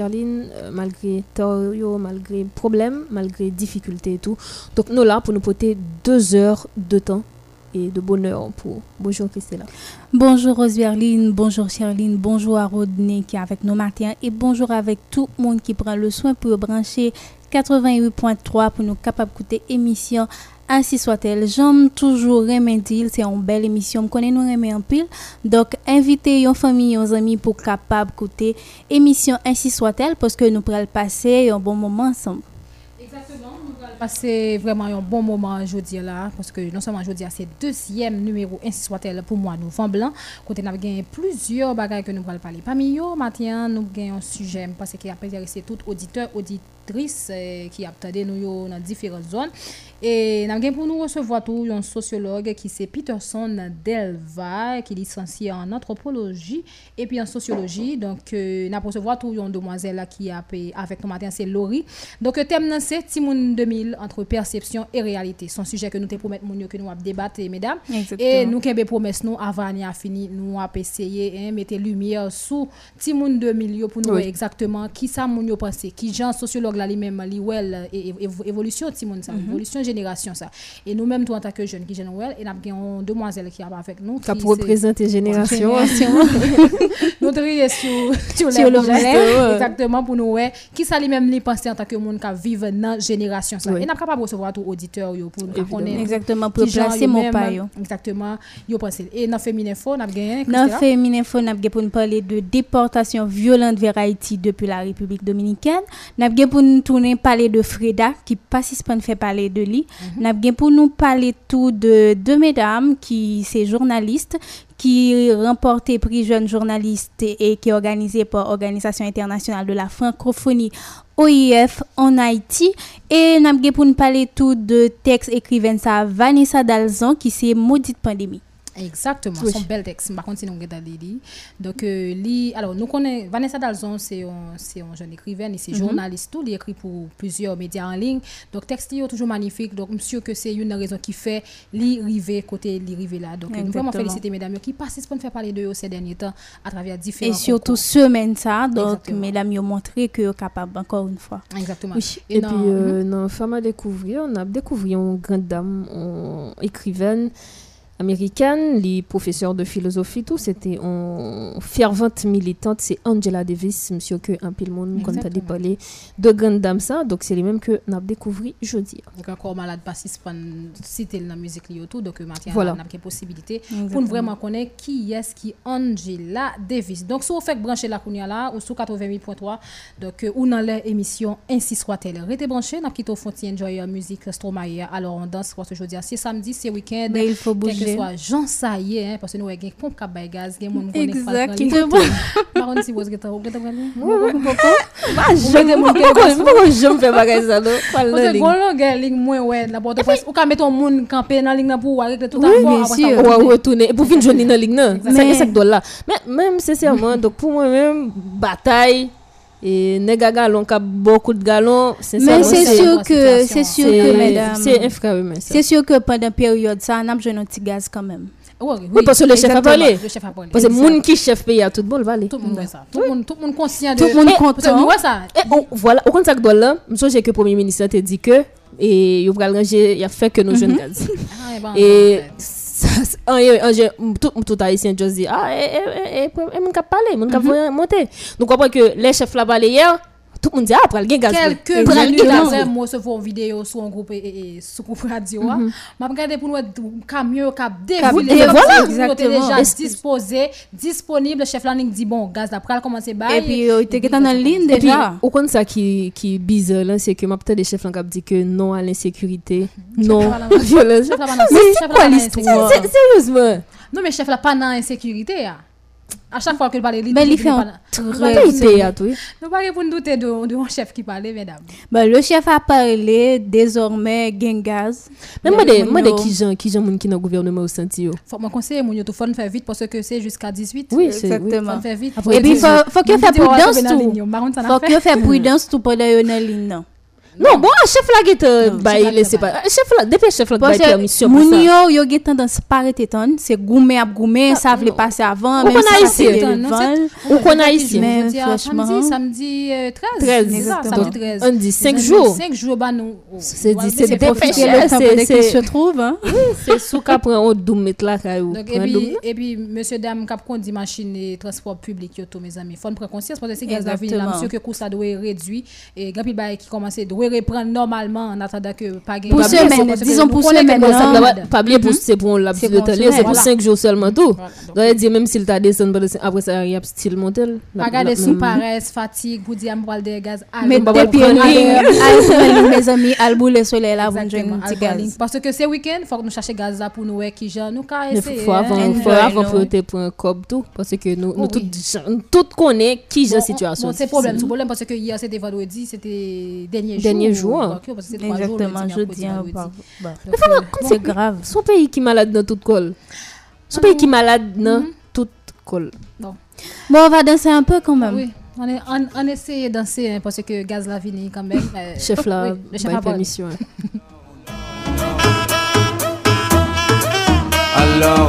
Euh, malgré tort, malgré problème, malgré difficulté et tout. Donc nous là pour nous porter deux heures de temps et de bonheur pour. Bonjour Christella. Bonjour Rose bonjour Cherline, bonjour à Rodney qui est avec nous matin et bonjour avec tout le monde qui prend le soin pour brancher 88.3 pour nous capable d'écouter émission ainsi soit-elle. J'aime toujours remercier, c'est une belle émission. Je connais nous aimer en. Donc, invitez vos famille, vos amis pour capable écouter émission ainsi soit-elle parce que nous pourrons passer un bon moment ensemble. Exactement, nous allons passer vraiment un bon moment aujourd'hui là parce que non seulement aujourd'hui c'est deuxième numéro ainsi soit-elle pour moi vent blanc nous avons plusieurs bagages que nous allons parler. Parmi eux, maintenant nous avons un sujet parce qu'il a intéressé tout auditeur auditrice euh, qui a nous dans différentes zones et nous avons pour nous recevoir tout un sociologue qui c'est Peterson Delva, qui est licencié en anthropologie et puis en sociologie. Donc, euh, nous avons recevoir tout une demoiselle qui a avec nous matin, c'est Laurie. Donc, le thème c'est Timoun 2000 entre perception et réalité. C'est un sujet que nous te promettons que nous avons débattre, mesdames. Et nous avons promesse nous avant de finir, nous avons essayé de hein, mettre lumière sur Timoun 2000 pour nous oui. exactement qui ça nous pensé, qui genre là lui-même, lui, et évolution Timoun ça, mm-hmm. évolution génération ça. Et nous-mêmes, toi, en tant que jeune qui jeune well, et nous avons une demoiselle qui est avec nous. Qui pour représenter génération. nous trions sur, sur exactement pour nous, qui ça lui-même les penser en tant que monde qui vivent dans génération ça. Et nous capable de recevoir tout auditeur pour nous connaître. Exactement, pour placer mon pas. Exactement, yo penser. Et dans Féminin Info, nous avons gagné. Dans Féminin Info, nous avons pour nous parler de déportation violente vers Haïti depuis la République dominicaine. Nous nous tourner parler de Freda, qui participe à faire parler de lui. Nous avons pour nous parler tout de deux mesdames qui sont journalistes qui remporté prix jeune journaliste et qui est organisé par Organisation internationale de la francophonie OIF en Haïti. Et nous avons pour nous parler tout de texte écrivain Vanessa Dalzon qui c'est maudite pandémie Exactement, son bel texte. Par contre, si nous Donc, euh, li, alors, nous connaissons, Vanessa Dalzon, c'est un, c'est un jeune écrivain, c'est mm -hmm. journaliste, tout, il écrit pour plusieurs médias en ligne. Donc, texte est toujours magnifique. Donc, monsieur, que c'est une raison qui fait li river côté li river là. Donc, nous vraiment féliciter mesdames qui passent pour nous faire parler de eux ces derniers temps à travers différents. Et surtout, semaine ça. Donc, Exactement. mesdames, ils ont montré que capable encore une fois. Exactement. Oui. Et, Et puis, euh, mm -hmm. dans Femme à découvrir, on a découvert une grande dame, une écrivaine américaine, les professeurs de philosophie, tout, c'était une fervente militante, c'est Angela Davis, monsieur que un pile monde, quand t'as parlé de grande dame ça, donc c'est les mêmes que nous avons découvert jeudi. Donc encore malade participant citer la musique liée autour, donc maintenant voilà. on a des possibilités pour vraiment connaître qui est qui Angela Davis. Donc si vous faites brancher la kounia là, ou sur 88.3, donc ou dans l'émission Ainsi soit-elle. Restez branché, n'a quitté au fond enjoy musique Stromae, alors on danse, parce que je dis, c'est samedi, c'est week-end. Mais il faut bouger soit Jean Saye hein parce que nous avons pompe cap bay gaz gen moun connaît pas exactement. par contre si vous êtes au geta gani pas je mon pourquoi je me fais bagay ça non parce que gon longueur ligne moins ouais la porte presse. Ou ka mettre un moun ligne pour régler tout à fois après ça ou retourner pour fin journée dans ligne là c'est 5 dollars. Mais même sincèrement donc pour moi même bataille et les galons qui beaucoup de galons mais c'est sûr que c'est sûr que mesdames c'est un sûr que pendant période ça on a besoin d'un petit gaz quand même oui, oui, parce que le chef a parlé. Le chef a parlé. Parce que moun qui chef pays a tout bon Tout le monde ça. Tout le monde tout le monde conscient de Tout le monde content. ça. Et voilà, au contact de là, je sais que le premier ministre a dit que et il va ranger, il a fait que nos jeunes gaz. Et tout tout haïtien juste dit ah et et et mon cap parler mon cap monter donc après que les chefs là parlé hier tout le monde dit ah pral gen gaz quelques minutes après moi se une vidéo sur un groupe et sur groupe radio m'a regardé pour nous camion cap défilé voilà exactement déjà disposé disponible chef là dit bon gaz là pral commencer bail et puis il était dans la ligne déjà au compte ça qui qui bizarre là c'est que m'a peut-être chefs là dit que non à l'insécurité non violence mais c'est quoi l'histoire sérieusement non mais chef là pas dans insécurité à chaque fois qu'il parle, il Mais il fait un très théâtre, oui. Nous pas pour nous douter de, de un chef qui parlait, mesdames. Ben, le chef a parlé désormais gaz. Mais moi, de, moi, de qui gens qui gens qui dans le gouvernement au senti Faut me conseiller, mon tout faut faire vite parce que c'est jusqu'à 18. Oui, exactement. Faire vite. Et puis faut faut que faire prudence tout. Faut que faire prudence tout pendant une ligne non bon chef la gete bay lese pa chef la chef la bay permission moun yo yo gen hein, tendance parete ton. Se goume ap goume sa vle pase avan ou a ici ou a ici samedi samedi euh, 13 on dit 5 jours. 5 jours ba nou oh, c'est dit c'est se trouve c'est sou pran ou la et puis monsieur dame kap kondi machine transport public mes amis. Faut prendre conscience parce que c'est gaz la ville là monsieur que coût ça réduit. Et bay qui commencer doit reprendre normalement en attendant que pas. Pour semaine, disons pour semaine. Pas bien pour c'est pour laps de temps, c'est pour 5 jours seulement tout. Donc dire même s'il t'a descendu après ça il y a style montel. Regarder sous paresse, fatigue, pour dire me des gaz. Mais depuis mes amis, al boule soleil là vous joindre petit gaz. Parce que c'est week-end, faut que nous chercher gaz là pour nous qui genre nous ca essayer. Faut avant faut avant frotter pour un cob tout parce que nous nous tout tout connaît qui j'ai situation. C'est problème, c'est problème parce que hier c'était vendredi, c'était dernier jour. Dernier jour. Exactement, jeudi. C'est grave. Son pays qui malade dans toute colle. Son pays qui malade dans toute colle. Bon. On va danser un peu quand même. Oui. On, est, on, on essaie de danser hein, parce que Gaz la fini quand même. Euh, chef là, oui, le chef a permission. Alors,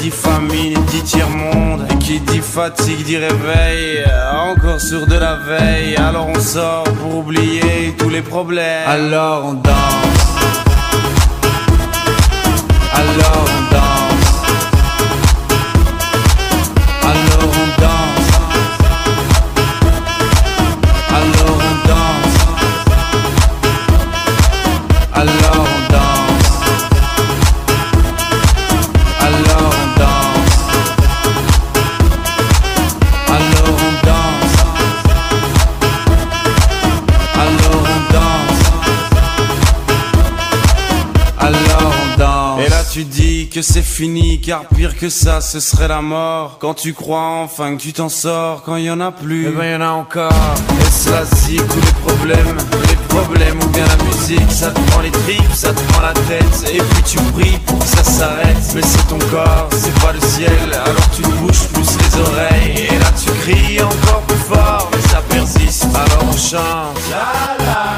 dit famine dit tiers-monde, qui dit fatigue dit réveil, encore sur de la veille, alors on sort pour oublier tous les problèmes, alors on danse. Alors c'est fini, car pire que ça, ce serait la mort. Quand tu crois enfin que tu t'en sors, quand il y en a plus, eh ben y en a encore. Et cela zik ou les problèmes, les problèmes ou bien la musique, ça te prend les tripes, ça te prend la tête. Et puis tu pries pour que ça s'arrête. Mais c'est ton corps, c'est pas le ciel, alors tu te bouges plus les oreilles. Et là tu cries encore plus fort, mais ça persiste. Alors on chante. La la la la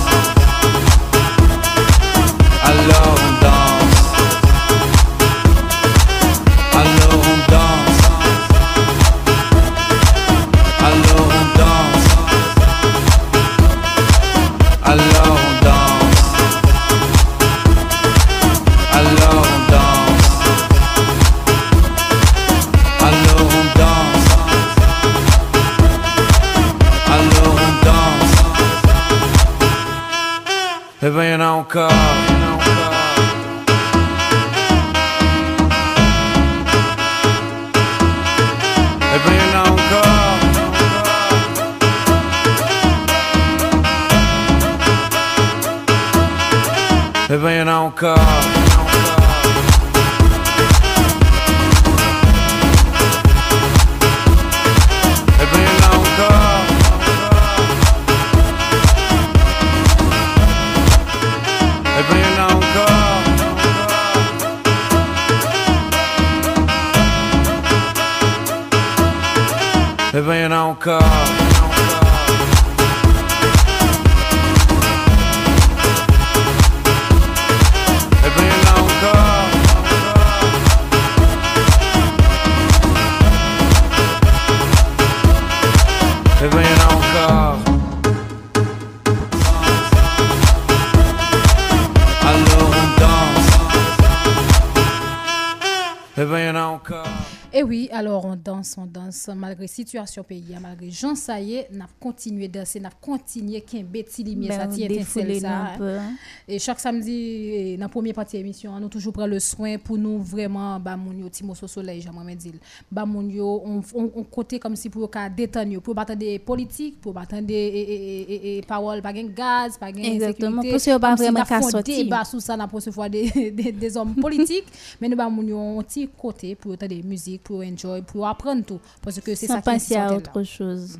Oui, alors on danse, on danse, malgré situation pays, malgré Jean Saillé, n'a continué de danser, n'a continué qu'un petit lumière, ça tient étincelle ça. Hein. Et chaque samedi, dans la première partie de l'émission, on toujours prend le soin pour nous vraiment, bah, mon yo, Timo Soleil, j'aimerais dire, bah, mon yo, on, on, on côté comme si pour détendre, pour battre des politiques, pour battre des paroles, pas de gaz, pas de Exactement, parce que pas vraiment qu'à sortir. débat sous ça, n'a pas fois des, des, hommes politiques, mais nous, bah, mon yo, on petit côté pour entendre des musiques, pour enjoy, pour apprendre tout. Parce que c'est ça qui penser à autre chose.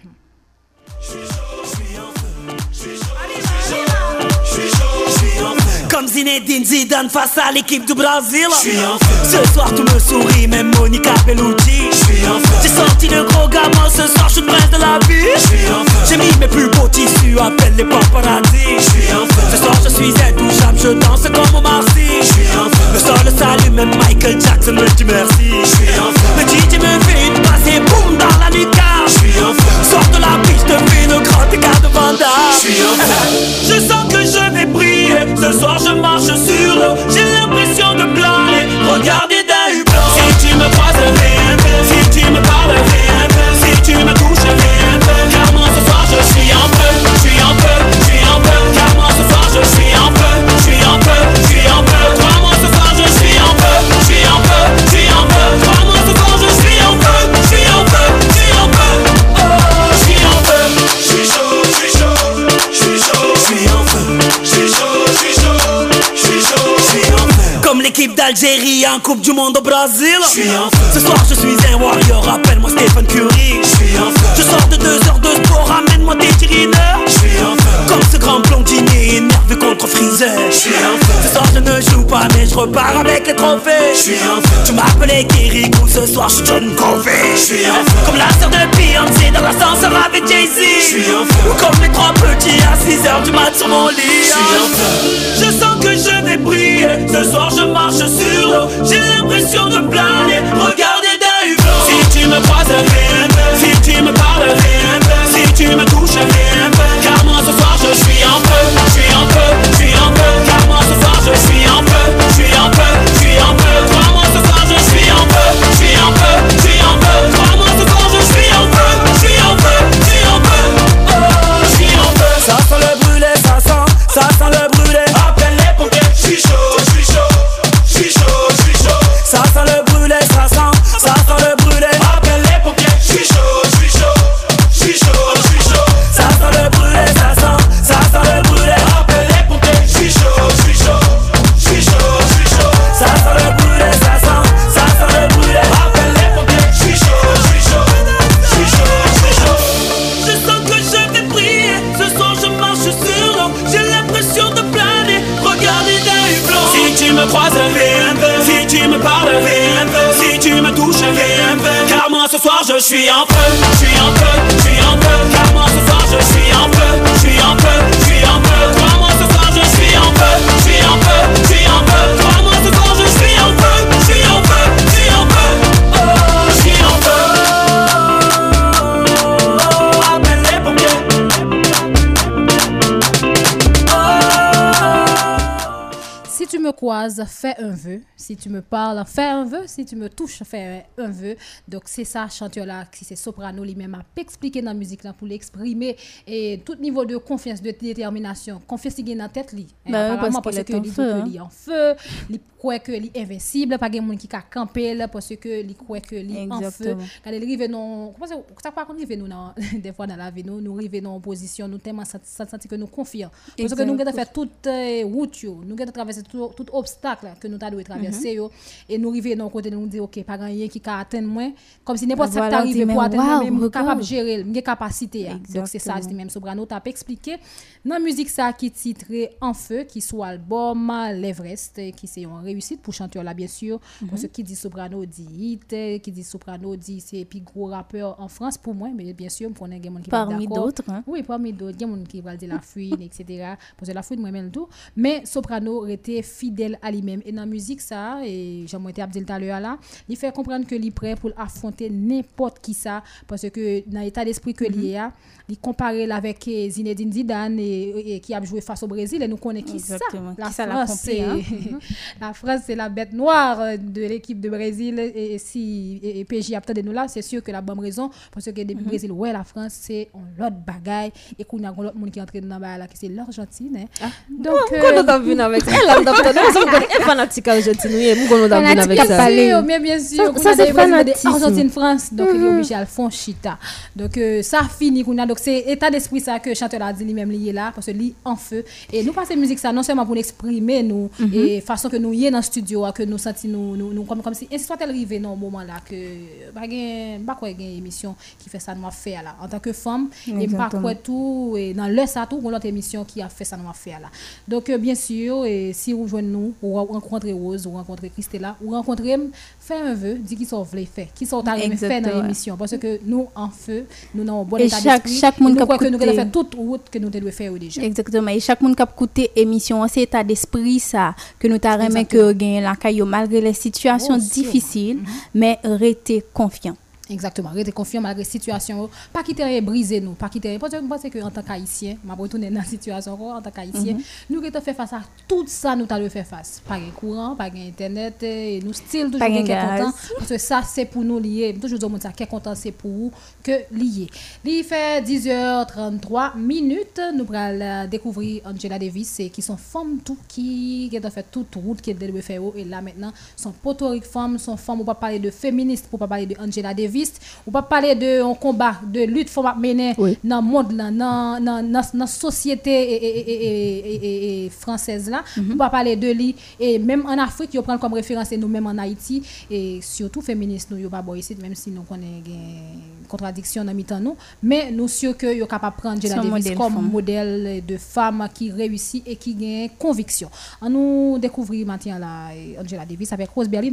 Comme Zinedine Zidane face à l'équipe du Brésil. Ce soir tout me sourit, même Monica Bellucci. J'ai sorti le gros gamin, ce soir je suis prince de la vie. J'ai mis mes plus beaux tissus, appelle les paparazzi. Ce soir je suis intouchable, je danse comme au Marcy. Le sol s'allume, même Michael Jackson me dit merci. Le DJ me fait une passe et boum dans la lucarne. Sors de la piste, fais le grand écart de Vanda. Je sens que je vais briller. Ce soir je marche sur l'eau. J'ai l'impression de planer. Regardez l'équipe d'Algérie en Coupe du Monde au Brésil. Je suis en feu. Ce soir je suis un warrior, appelle-moi Stephen Curry. Je suis en feu. Je sors de deux heures de sport, ramène-moi tes feu. Comme ce grand blondinier énervé contre Freezer. Je suis en feu. Ce soir je ne joue pas, mais je repars avec les trophées. Je suis en feu. Tu m'appelais Kirikou, ce soir je suis John Covey. Je suis en feu. Comme la sœur de Beyoncé dans l'ascenseur avec Jay-Z. Ou comme les trois petits à 6 heures du mat sur mon lit. Je suis en feu. Je sens que je Ce soir je marche sur l'eau. J'ai l'impression de planer. Regardez d'un hublot. Si tu me croises, Si tu me parles, rien Si tu me touches, rien Car moi ce soir je suis en feu. Je suis en feu, je suis en feu. Car moi ce soir je suis en feu. Fais un vœu. Si tu me parles. Si tu me touches, fais un vœu. Donc, c'est ça, chanteur-là, qui c'est soprano lui-même, a expliqué dans la musique là pour l'exprimer. Et tout niveau de confiance, de détermination. Confiance qu'il a dans la tête, lui. Bah parce parce qu'il que est en lui, feu, hein. lui en feu. Il croit que lui invincible. Pas de monde qui a campé là, parce que lui croit que lui en feu. Quand il arrive dans. Comment ça, pas qu'on nous dans, des fois dans la vie, nous, nous arrivons une position, nous tellement senti senti que nous confions. Parce que nous avons fait toute euh, route, nous avons traversé tout, obstacle que nous avons traversé. yo. Et nous arrivons dans côté, nous disons, ok, pas rien qui a atteint moi. Comme si n'importe Ah, ça qui voilà, t'arrive on dit, pour atteindre moi, wow, capable de gérer, j'ai capacité. ya. Donc c'est ça, c'est même Soprano, tu as expliqué. Dans musique, ça qui titré En Feu, qui soit album L'Everest, qui c'est une réussite pour chanteur là, bien sûr. Mhm. Parce que qui dit Soprano dit hit, qui dit Soprano dit c'est puis gros rappeur en France pour moi, mais bien sûr, pour des gens qui Parmi d'autres, hein. Oui, parmi d'autres, il y a gens qui veulent dire la fouine, etc. Parce que la fouine, moi, même tout. Mais Soprano était fidèle à lui-même. Et dans musique, ça, et j'ai tout à l'heure là, il fait comprendre que est prêt pour affronter n'importe qui ça, parce que dans l'état d'esprit que mm a, il compare avec Zinedine Zidane et, qui a joué face au Brésil, et nous connaissons qui ça. La France, c'est hein? la France, c'est la bête noire de l'équipe de Brésil. Et, si et, PJ a de nous là, c'est sûr que la bonne raison, parce que depuis le mhm. Brésil, ouais, la France, c'est l'autre bagaille, et qu'on a l'autre monde qui est entré dans la qui c'est l'Argentine. Hein. Ah. Donc, quand on a vu avec elle a fanatique Argentine, on avec ça. Mais bien sûr, ça c'est fanatique. Argentine, France, donc il est obligé à chita. Donc euh, ça finit, donc c'est état d'esprit ça que chanteur a dit lui-même lié là, parce que lui en feu. Et nous passons musique ça non seulement pour exprimer nous, mhm. et façon que nous y dans le studio, que nous sentons nous, nous, comme, comme si, soit elle arrivé dans un moment là, que, bah, bah, quoi, une émission qui fait ça nous a fait là. En tant que femme, et pas quoi tout, et dans le ça tout, l'autre émission qui a fait ça nous a fait là. Donc, euh, bien sûr, et si vous joignez nous, ou rencontrez Rose, ou rencontrez Christella, ou rencontrez, fait un vœu, dit qu'ils sont voulu faire, qu'ils sont arrivés faire dans l'émission. Parce que nous, en feu, nous avons un bon état d'esprit. Chaque monde nous que nous toute que nous devons faire déjà. Exactement. Et chaque monde qui a écouté l'émission, c'est état d'esprit ça, que nous avons que la caillou malgré les situations difficiles, -hmm. mais restez confiants. Exactement. Rester confiant malgré la situation. Pas quitter briser nous. Pas quitter. Parce que je pense qu'en tant qu'haïtien, je vais retourner dans la situation en tant qu'haïtien, -hmm. nous devons faire face à tout ça, nous devons faire face. Pas de courant, pas internet, et nous style toujours content. Parce que ça, c'est pour nous lier. Toujours dire ça, qui content, c'est pour vous que lié. Il fait 10h33 minutes. Nous allons découvrir Angela Davis, qui sont femmes tout qui, qui ont fait toute route qui doivent faire. Et là, maintenant, sont potoriques femmes, sont femmes, on pas parler de féministes, pour pas parler de Angela Davis ou pas parler de un combat de lutte faut mener dans le monde là dans dans dans société et, et, française là. Mm pas parler de lui. Et même en Afrique il prend comme référence nous même en Haïti. Et surtout féministes nous pas ici même si nous connaissons une contradiction dans mi-temps nous. Mais nous sûr que yo capable prendre Angela Davis comme modèle de femme qui réussit et qui gagne conviction. On nous découvrir maintenant là Angela Davis avec Rose Berlin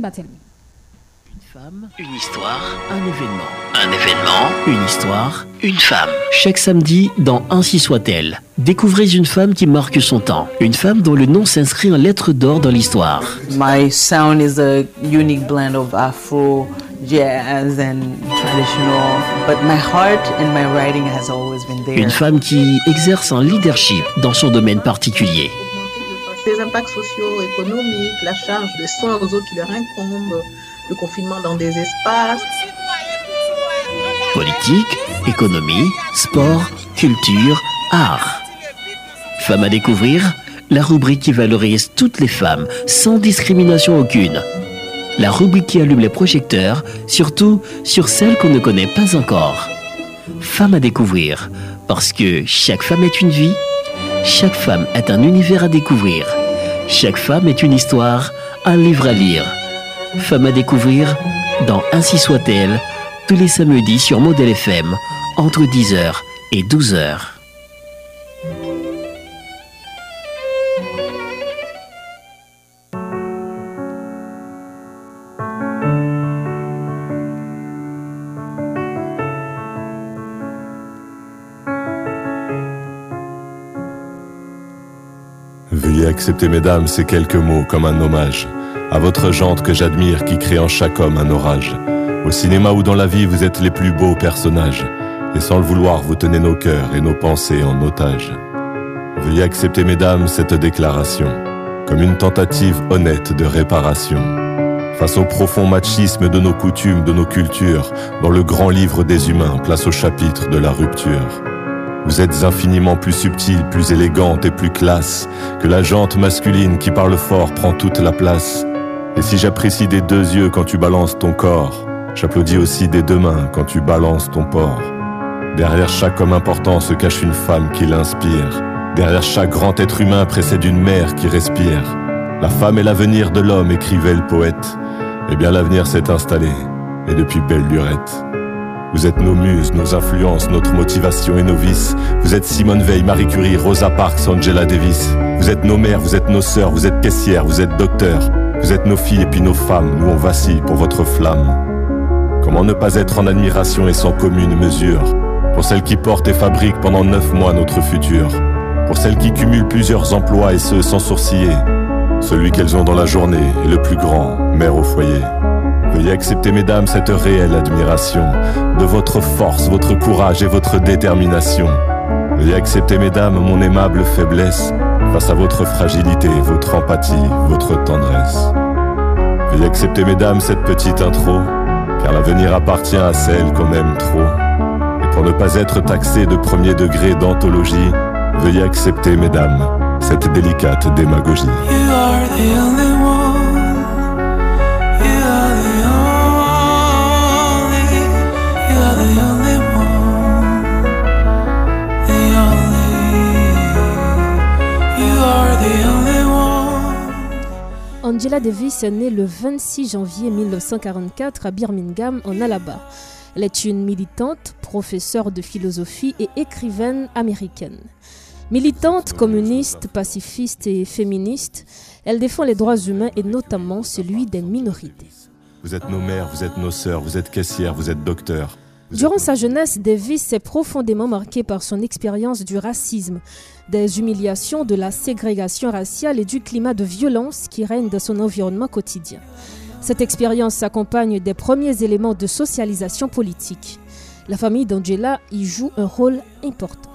Batelmi une histoire, un événement. Un événement, une histoire, une femme. Chaque samedi, dans Ainsi soit-elle, découvrez une femme qui marque son temps. Une femme dont le nom s'inscrit en lettres d'or dans l'histoire. My sound is a unique blend of Afro, jazz and traditional, but my heart and my writing has always been there. Une femme qui exerce un leadership dans son domaine particulier. Les impacts socio-économiques, la charge de soins aux autres qui leur incombent, le confinement dans des espaces. Politique, économie, sport, culture, art. Femmes à découvrir, la rubrique qui valorise toutes les femmes, sans discrimination aucune. La rubrique qui allume les projecteurs, surtout sur celles qu'on ne connaît pas encore. Femmes à découvrir, parce que chaque femme est une vie, chaque femme est un univers à découvrir, chaque femme est une histoire, un livre à lire. Femme à découvrir dans Ainsi soit-elle, tous les samedis sur Modèle FM, entre 10h et 12h. Veuillez accepter, mesdames, ces quelques mots comme un hommage à votre jante que j'admire qui crée en chaque homme un orage. Au cinéma ou dans la vie, vous êtes les plus beaux personnages. Et sans le vouloir, vous tenez nos cœurs et nos pensées en otage. Veuillez accepter, mesdames, cette déclaration comme une tentative honnête de réparation. Face au profond machisme de nos coutumes, de nos cultures, dans le grand livre des humains, place au chapitre de la rupture. Vous êtes infiniment plus subtile, plus élégante et plus classe que la jante masculine qui parle fort prend toute la place. Et si j'apprécie des deux yeux quand tu balances ton corps, j'applaudis aussi des deux mains quand tu balances ton porc. Derrière chaque homme important se cache une femme qui l'inspire. Derrière chaque grand être humain précède une mère qui respire. La femme est l'avenir de l'homme, écrivait le poète. Eh bien l'avenir s'est installé, et depuis belle lurette. Vous êtes nos muses, nos influences, notre motivation et nos vices. Vous êtes Simone Veil, Marie Curie, Rosa Parks, Angela Davis. Vous êtes nos mères, vous êtes nos sœurs, vous êtes caissières, vous êtes docteurs. Vous êtes nos filles et puis nos femmes, nous on vacille pour votre flamme. Comment ne pas être en admiration et sans commune mesure Pour celles qui portent et fabriquent pendant neuf mois notre futur. Pour celles qui cumulent plusieurs emplois et ce sans sourciller. celui qu'elles ont dans la journée est le plus grand, mère au foyer. Veuillez accepter, mesdames, cette réelle admiration de votre force, votre courage et votre détermination. Veuillez accepter, mesdames, mon aimable faiblesse face à votre fragilité, votre empathie, votre tendresse. Veuillez accepter, mesdames, cette petite intro, car l'avenir appartient à celle qu'on aime trop. Et pour ne pas être taxé de premier degré d'anthologie, veuillez accepter, mesdames, cette délicate démagogie. Angela Davis est née le 26 janvier 1944 à Birmingham, en Alabama. Elle est une militante, professeure de philosophie et écrivaine américaine. Militante, communiste, pacifiste et féministe, elle défend les droits humains et notamment celui des minorités. Vous êtes nos mères, vous êtes nos sœurs, vous êtes caissières, vous êtes docteurs. Durant sa jeunesse, Davis s'est profondément marquée par son expérience du racisme, des humiliations, de la ségrégation raciale et du climat de violence qui règne dans son environnement quotidien. Cette expérience s'accompagne des premiers éléments de socialisation politique. La famille d'Angela y joue un rôle important.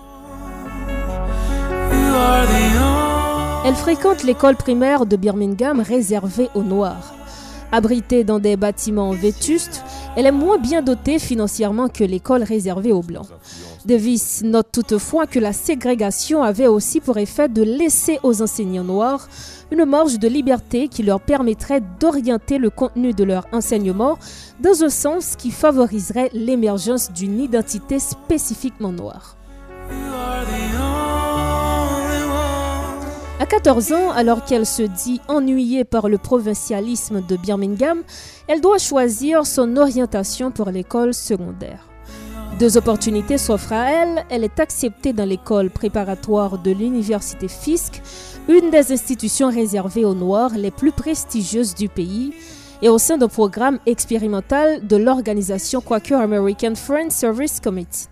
Elle fréquente l'école primaire de Birmingham réservée aux Noirs. Abritée dans des bâtiments vétustes, elle est moins bien dotée financièrement que l'école réservée aux Blancs. Davis note toutefois que la ségrégation avait aussi pour effet de laisser aux enseignants noirs une marge de liberté qui leur permettrait d'orienter le contenu de leur enseignement dans un sens qui favoriserait l'émergence d'une identité spécifiquement noire. À 14 ans, alors qu'elle se dit ennuyée par le provincialisme de Birmingham, elle doit choisir son orientation pour l'école secondaire. Deux opportunités s'offrent à elle. Elle est acceptée dans l'école préparatoire de l'université Fisk, une des institutions réservées aux Noirs les plus prestigieuses du pays, et au sein d'un programme expérimental de l'organisation Quaker American Friends Service Committee,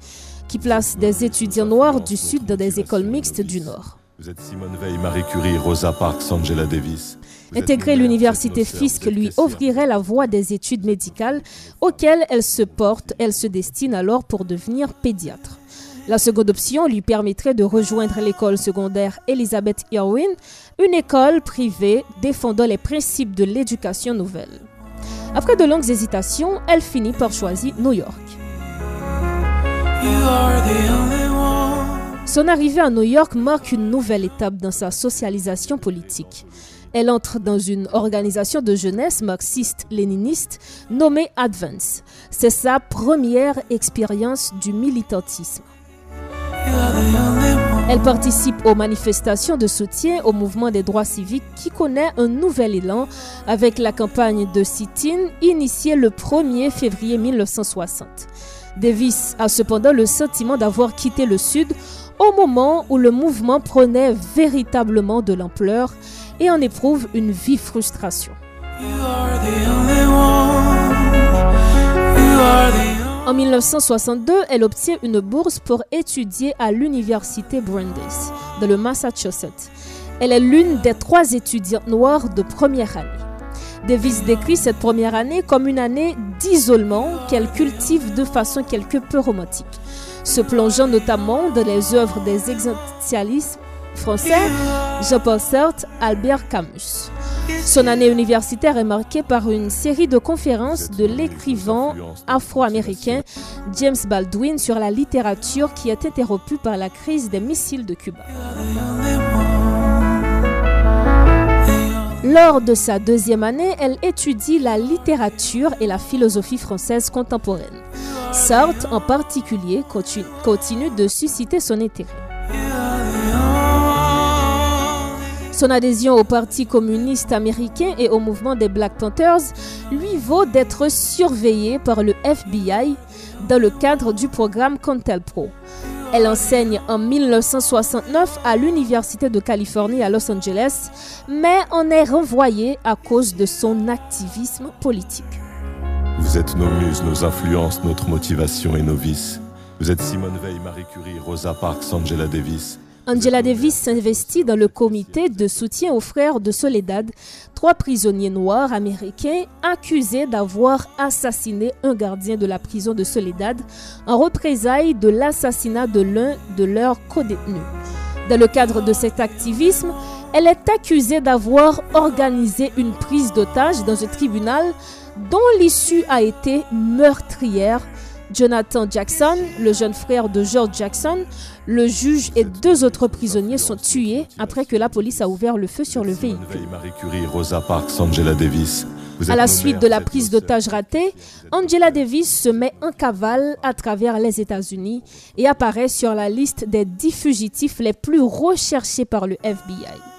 qui place des étudiants noirs du Sud dans des écoles mixtes du Nord. Vous êtes Simone Veil, Marie Curie, Rosa Parks, Angela Davis. Intégrer l'université Fisk lui offrirait la voie des études médicales auxquelles elle se porte, elle se destine alors pour devenir pédiatre. La seconde option lui permettrait de rejoindre l'école secondaire Elizabeth Irwin, une école privée défendant les principes de l'éducation nouvelle. Après de longues hésitations, elle finit par choisir New York. Son arrivée à New York marque une nouvelle étape dans sa socialisation politique. Elle entre dans une organisation de jeunesse marxiste-léniniste nommée Advance. C'est sa première expérience du militantisme. Elle participe aux manifestations de soutien au mouvement des droits civiques qui connaît un nouvel élan avec la campagne de sit-in initiée le 1er février 1960. Davis a cependant le sentiment d'avoir quitté le Sud au moment où le mouvement prenait véritablement de l'ampleur et en éprouve une vive frustration. En 1962, elle obtient une bourse pour étudier à l'université Brandeis, dans le Massachusetts. Elle est l'une des trois étudiantes noires de première année. Davis décrit cette première année comme une année d'isolement qu'elle cultive de façon quelque peu romantique se plongeant notamment dans les œuvres des existentialistes français Jean-Paul Sartre, Albert Camus. Son année universitaire est marquée par une série de conférences de l'écrivain afro-américain James Baldwin sur la littérature qui est interrompue par la crise des missiles de Cuba. Lors de sa deuxième année, elle étudie la littérature et la philosophie française contemporaine. Sartre en particulier continue de susciter son intérêt. Son adhésion au Parti communiste américain et au mouvement des Black Panthers lui vaut d'être surveillée par le FBI dans le cadre du programme CONTELPRO. Elle enseigne en 1969 à l'Université de Californie à Los Angeles, mais en est renvoyée à cause de son activisme politique. Vous êtes nos muses, nos influences, notre motivation et nos vices. Vous êtes Simone Veil, Marie Curie, Rosa Parks, Angela Davis. Angela Davis s'investit dans le comité de soutien aux frères de Soledad, trois prisonniers noirs américains accusés d'avoir assassiné un gardien de la prison de Soledad en représailles de l'assassinat de l'un de leurs codétenus. Dans le cadre de cet activisme, elle est accusée d'avoir organisé une prise d'otage dans un tribunal dont l'issue a été meurtrière Jonathan Jackson, le jeune frère de George Jackson, le juge et deux autres prisonniers sont tués après que la police a ouvert le feu sur le véhicule. À la suite de la prise d'otage ratée, Angela Davis se met en cavale à travers les États-Unis et apparaît sur la liste des dix fugitifs les plus recherchés par le FBI.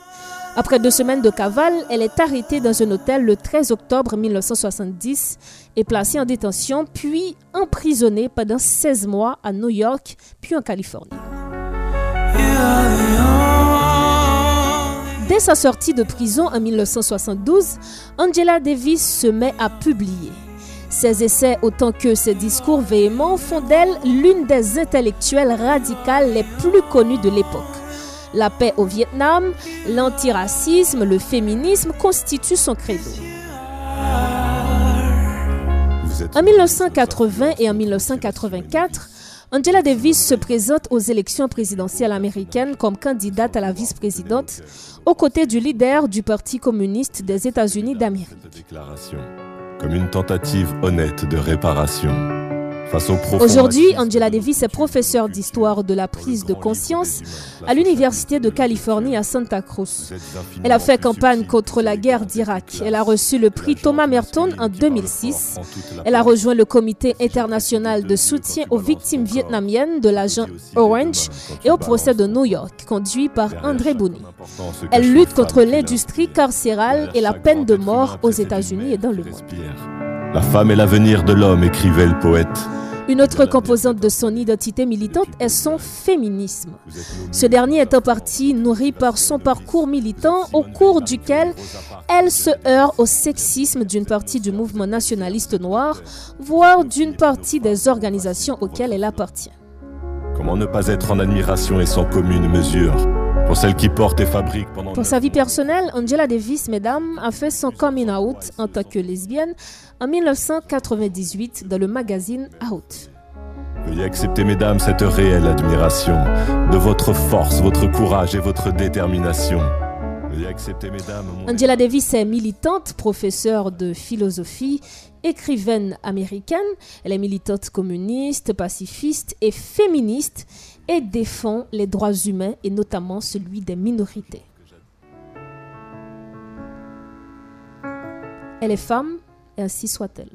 Après deux semaines de cavale, elle est arrêtée dans un hôtel le 13 octobre 1970 et placée en détention, puis emprisonnée pendant 16 mois à New York, puis en Californie. Dès sa sortie de prison en 1972, Angela Davis se met à publier. Ses essais autant que ses discours véhéments font d'elle l'une des intellectuelles radicales les plus connues de l'époque. La paix au Vietnam, l'antiracisme, le féminisme constituent son credo. En 1980 et en 1984, Angela Davis se présente aux élections présidentielles américaines comme candidate à la vice-présidente aux côtés du leader du Parti communiste des États-Unis d'Amérique. Comme une tentative honnête de réparation. Aujourd'hui, Angela Davis est professeure d'histoire de la prise de conscience à l'Université de Californie à Santa Cruz. Elle a fait campagne contre la guerre d'Irak. Elle a reçu le prix Thomas Merton en 2006. Elle a rejoint le comité international de soutien aux victimes vietnamiennes de l'agent Orange et au procès de New York, conduit par André Bouni. Elle lutte contre l'industrie carcérale et la peine de mort aux États-Unis et dans le monde. La femme est l'avenir de l'homme, écrivait le poète. Une autre composante de son identité militante est son féminisme. Ce dernier est en partie nourri par son parcours militant au cours duquel elle se heurte au sexisme d'une partie du mouvement nationaliste noir, voire d'une partie des organisations auxquelles elle appartient. Comment ne pas être en admiration et sans commune mesure? Pour celle qui porte et fabrique pendant... Pour sa vie personnelle, Angela Davis, mesdames, a fait son coming out en tant que lesbienne en 1998 dans le magazine Out. Veuillez accepter, mesdames, cette réelle admiration de votre force, votre courage et votre détermination. Veuillez accepter, mesdames. Angela Davis est militante, professeure de philosophie, écrivaine américaine. Elle est militante communiste, pacifiste et féministe et défend les droits humains et notamment celui des minorités. Elle est femme, et ainsi soit-elle.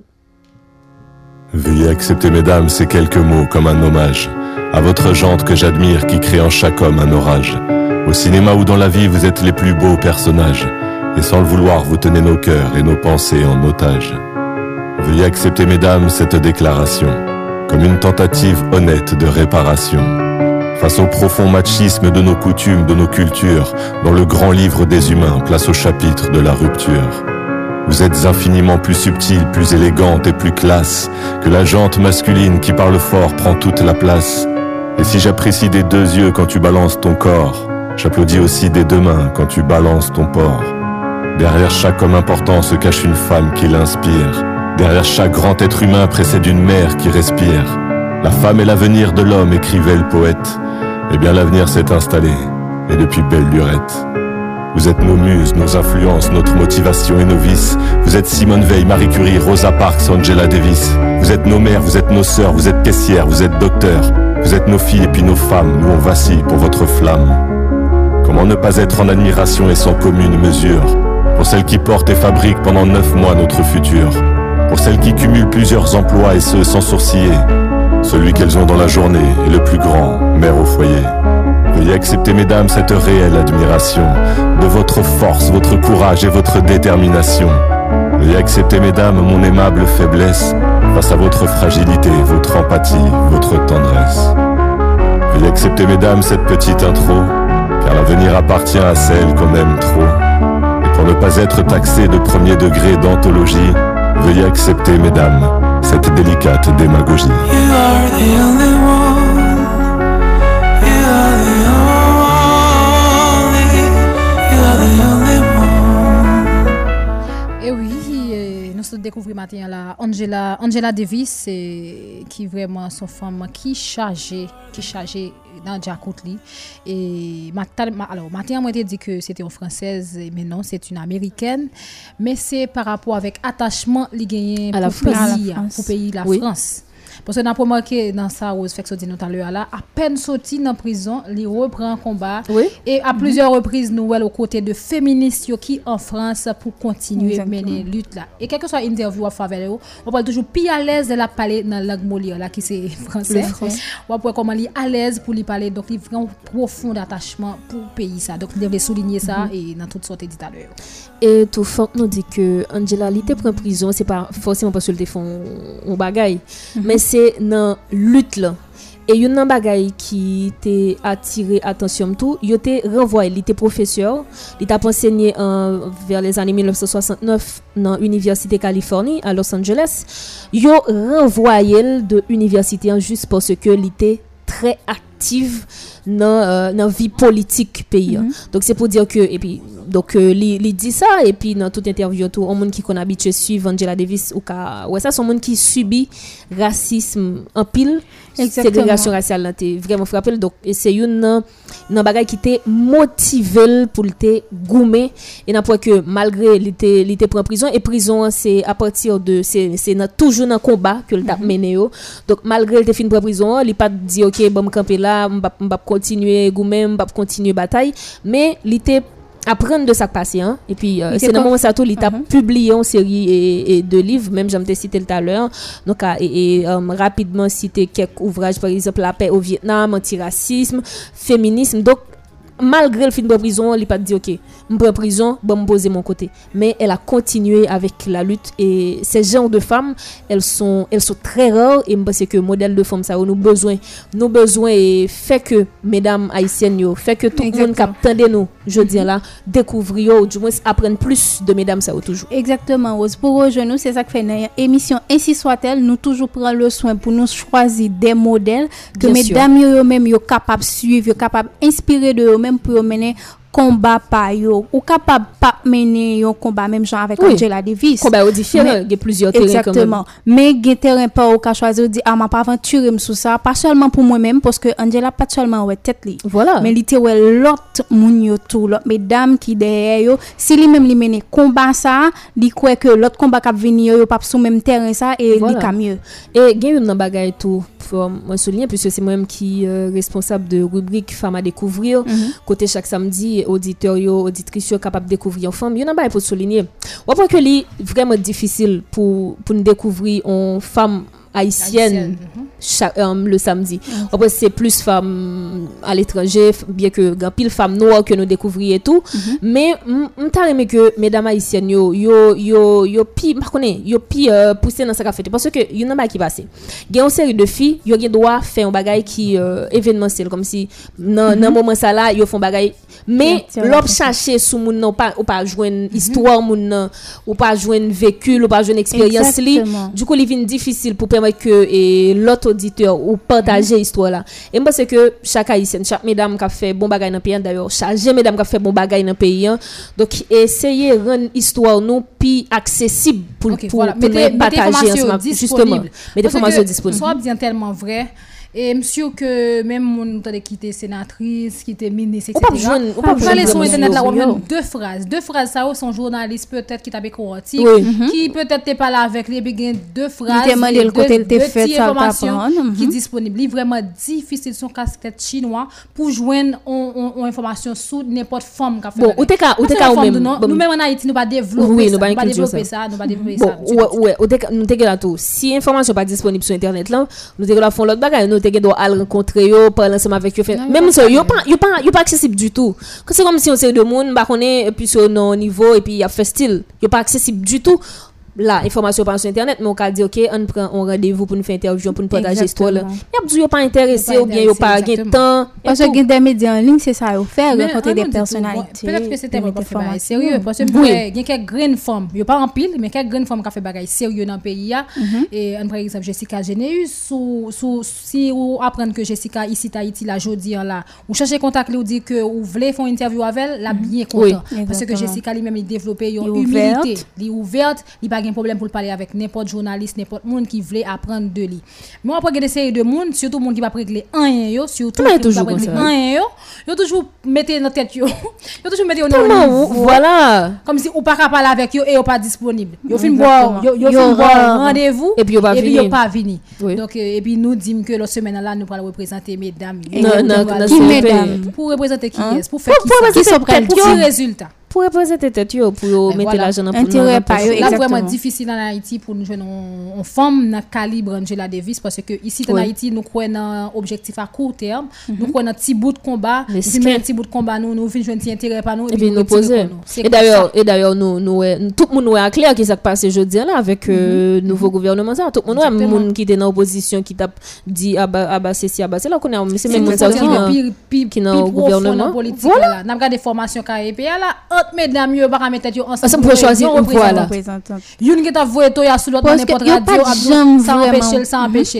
Veuillez accepter, mesdames, ces quelques mots comme un hommage à votre jante que j'admire qui crée en chaque homme un orage. Au cinéma ou dans la vie, vous êtes les plus beaux personnages. Et sans le vouloir, vous tenez nos cœurs et nos pensées en otage. Veuillez accepter, mesdames, cette déclaration comme une tentative honnête de réparation. Face au profond machisme de nos coutumes, de nos cultures, dans le grand livre des humains, place au chapitre de la rupture. Vous êtes infiniment plus subtile, plus élégante et plus classe que la jante masculine qui parle fort prend toute la place. Et si j'apprécie des deux yeux quand tu balances ton corps, j'applaudis aussi des deux mains quand tu balances ton porc. Derrière chaque homme important se cache une femme qui l'inspire. Derrière chaque grand être humain précède une mère qui respire. La femme est l'avenir de l'homme, écrivait le poète. Eh bien l'avenir s'est installé, et depuis belle lurette. Vous êtes nos muses, nos influences, notre motivation et nos vices. Vous êtes Simone Veil, Marie Curie, Rosa Parks, Angela Davis. Vous êtes nos mères, vous êtes nos sœurs, vous êtes caissières, vous êtes docteurs. Vous êtes nos filles et puis nos femmes, nous on vacille pour votre flamme. Comment ne pas être en admiration et sans commune mesure? Pour celles qui portent et fabriquent pendant neuf mois notre futur, pour celles qui cumulent plusieurs emplois et ce sans sourciller. Celui qu'elles ont dans la journée est le plus grand, mère au foyer. Veuillez accepter, mesdames, cette réelle admiration de votre force, votre courage et votre détermination. Veuillez accepter, mesdames, mon aimable faiblesse face à votre fragilité, votre empathie, votre tendresse. Veuillez accepter, mesdames, cette petite intro, car l'avenir appartient à celle qu'on aime trop. Et pour ne pas être taxé de premier degré d'anthologie, veuillez accepter, mesdames, cette délicate démagogie. Découvert matin là Angela Angela Davis c'est qui vraiment son femme qui chargée qui chargée dans Jacques et alors matin moi dit que c'était une française mais non c'est une américaine mais c'est par rapport avec attachement li gagné À la pour France. pays la pour pays la Oui. France parce que n'a pas remarqué dans ça Rose fait que dit tout à l'heure là à peine sorti dans prison il reprend combat Oui. et à plusieurs reprises, nous voyons aux côtés de féministes qui en France pour continuer à mener lutte là. Et quel que soit interview à eux, on parle toujours plus à l'aise de la parler dans la langue Molière là qui c'est français. On peut comment lui à l'aise pour lui parler donc il vraiment profond attachement pour le pays ça. Donc il devait souligner ça et dans toutes sortes dit à l'heure. Et tout fond nous dit que Angela li te prend prison, c'est pas forcément parce qu'elle font un bagay, mais c'est dans lutte là. Et yon nan bagay qui te attiré attention tout, yo te renvoyé, il était professeur, il t'a enseigné en, vers les années 1969 dans l'université Californie à Los Angeles. Yo renvoyé l de université an juste parce que il était très dans euh, dans vie politique pays. an. Donc c'est pour dire que et puis donc euh, li, li dit ça et puis dans toute interview tout on monde qui qu'on habitué suivre Angela Davis ou ka ouais ça son monde qui subit racisme en pile Exactement. ségrégation raciale vraiment frappé donc c'est une nan nan bagay qui t'est motivé pour le te goumer et n'a pas que malgré il était il était pris en prison et prison c'est à partir de c'est c'est nan- toujours dans combat que le t'a mené yo. donc malgré il était fin pour prison il pas dit OK bon me camper là m'pa m'pa continuer m'pa continuer bataille mais était apprendre de ça passé hein. Et puis euh, c'est dans moment ça tout il t'a Mhm. publié en série et, et de livres même j'aime te citer tout à l'heure. Donc ah, et, et, euh, rapidement citer quelques ouvrages par exemple la paix au Vietnam antiracisme féminisme. Donc malgré le film de prison il pas dit ok je prends prison bon me poser mon côté. Mais elle a continué avec la lutte et ces genres de femmes elles sont elles sont très rares et je pense que modèle de femmes ça nous besoin nous besoin et fait que mesdames haïtiennes fait que tout le monde attendait nous je dis là découvrir ou du moins apprendre plus de mesdames ça toujours. Exactement, Rose. Pour rejoindre nous, c'est ça que fait dans émission Ainsi soit-elle, nous toujours prendre le soin pour nous choisir des modèles que Bien mesdames yo, yo même yo capable suivre, yo capable inspirer de eux même pour mener combat par yo ou capable pas mener un combat même genre avec Oui. Angela Davis. combat au différent il y a plusieurs terrains Exactement. Mais gen terrain pas au ka choisi dit ah m'a pas aventuré sous ça, pas seulement pour moi-même parce que Angela pas seulement ouais tête li. voilà Mais te wè lot moun yo tou, lot mesdames qui derrière yo, si li même li mene combat ça, li kwe que l'autre combat kap vini yo, pap sou même terrain ça et Voilà. li ka mieux. Et il a une bagay tout pour moi souligner puisque c'est moi-même qui euh, responsable de rubrique femmes à découvrir côté chaque samedi auditeur yo auditrice yo capable de découvrir une femme. Il y a un bagay pour souligner. On voit que c'est vraiment difficile pour pour nous découvrir une femme haïtienne Haïtienne, chaque, euh, le samedi. Après, c'est plus femmes à l'étranger, bien que grand pile femmes noires que nous découvrions et tout. Mais m'ta aimé que mesdames haïtiennes yo yo yo yo pi connais yo pi euh, pousser dans qu'a fait. Parce que y en a qui passé. Il y a une série de filles, yo gen droit faire un bagay qui euh, événementiel comme si dans dans moment ça là yo font bagay mais l'op chercher sous moun non pas ou pas joindre histoire moun ou pas joindre vécu ou pas joindre expérience li. Du coup il vient difficile pour permettre que et l'autre auditeur ou partager l'histoire là et moi c'est que chaque haïtienne chaque mesdame qui a fait bon bagay dans le pays d'ailleurs chaque mesdame qui a fait bon bagay dans le pays hein. donc essayer rendre histoire nous plus accessible pour Ok, pour, voilà. pour Mettez- nous mettez partager ensemble justement mais des que disponibles bien tellement vrai. E msyo ke mèm moun nou tade ki te senatris, ki te minis, etc. Ou pap joun, ou pap joun. Fale sou internet la, wap joun de fraz. De fraz sa ou son jounalist peut-être ki tabe koroti, ki peut-être te pala avek li, be gen de fraz, de ti informasyon ki disponibli. Vreman difisil son kasket chinois pou jwen ou informasyon sou nepot fom ka fè. Bon, ou te ka ou mèm. Nou mèm an Haiti nou ba devlopè sa. Nou ba devlopè sa, nou ba devlopè sa. Bon, ou te ka, nou te ke la tou. Si informasyon pa disponib sou internet la, nou te ke la fon lot bagay, nou te gen doit aller rencontrer yo, parler ensemble avec yo. Même ça, yo pas yo pas yo pas accessible du tout. C'est comme si on c'est de monde, bah connaît et puis sur nos niveau et puis il y a fait style, yo pas accessible du tout. la informasyon pan sou internet, men ou ka di ok, an pren an radevou pou nou fè intervjou, pou nou pataje stro la. Yap di yo pa interese ou bien yo pa gen tan. Paswe gen den media an lin, se sa yo fè, rekote de personalite. Petèp ke se teme pou fè bagay seryo, paswe gen kek gren fòm, yo pa an pil, men kek gren fòm ka fè bagay seryo nan peyi ya, e an pre exemple Jessica Geneus, sou si ou apren ke Jessica isi ta iti la jodi an la, ou chache kontak li ou di ke ou vle fon intervjou avèl, la mm-hmm. biye kontan. Paswe ke Jessica li mèm li devlopè yon humilite, li ouverte, li bagay de problème pour parler avec n'importe journaliste, n'importe monde qui voulait apprendre de lui. Mais après, il y a des séries de monde, surtout monde qui va régler un yo, surtout Comment est qui toujours va comme régler ça? un yo, yo toujours mettez dans tête yo. Yo Tellement, niveau. voilà. Comme si ou pas capable parler avec yo et yo pas disponible. Yo fin boire, yo yo Yo fin rendez-vous Et puis yo puis vini. yo. Oui. Donc et puis nous disons que la semaine là nous allons représenter mesdames. Non, non, Nous non, allons- Qui c'est mesdames? fait. pour représenter qui Hein? pour représenter tête yo pour mettre l'argent dans intérêt pas là vraiment difficile en Haïti pour nous jeunes on forme dans calibre Angela Davis parce que ici en Haïti nous croyons objectif à court terme. Mhm. Nous croyons un petit bout de combat. Mais un petit bout de combat nous nous finissons un intérêt pas nous et puis nous poser. et d'ailleurs et d'ailleurs nous nous tout le monde est clair qui s'est passé jeudi là avec euh, mhm. nouveau gouvernement ça. Tout le monde est monde qui était dans opposition qui t'a dit ah ceci ah, ah c'est là qu'on a c'est même qui qui dans gouvernement. voilà. n'a pas des formations KEPA là entre mesdames yo pas mettre tête ensemble. Pour choisir une voix, là. Une qui t'a voué toi sous l'autre n'importe radio, ça empêche, ça empêche.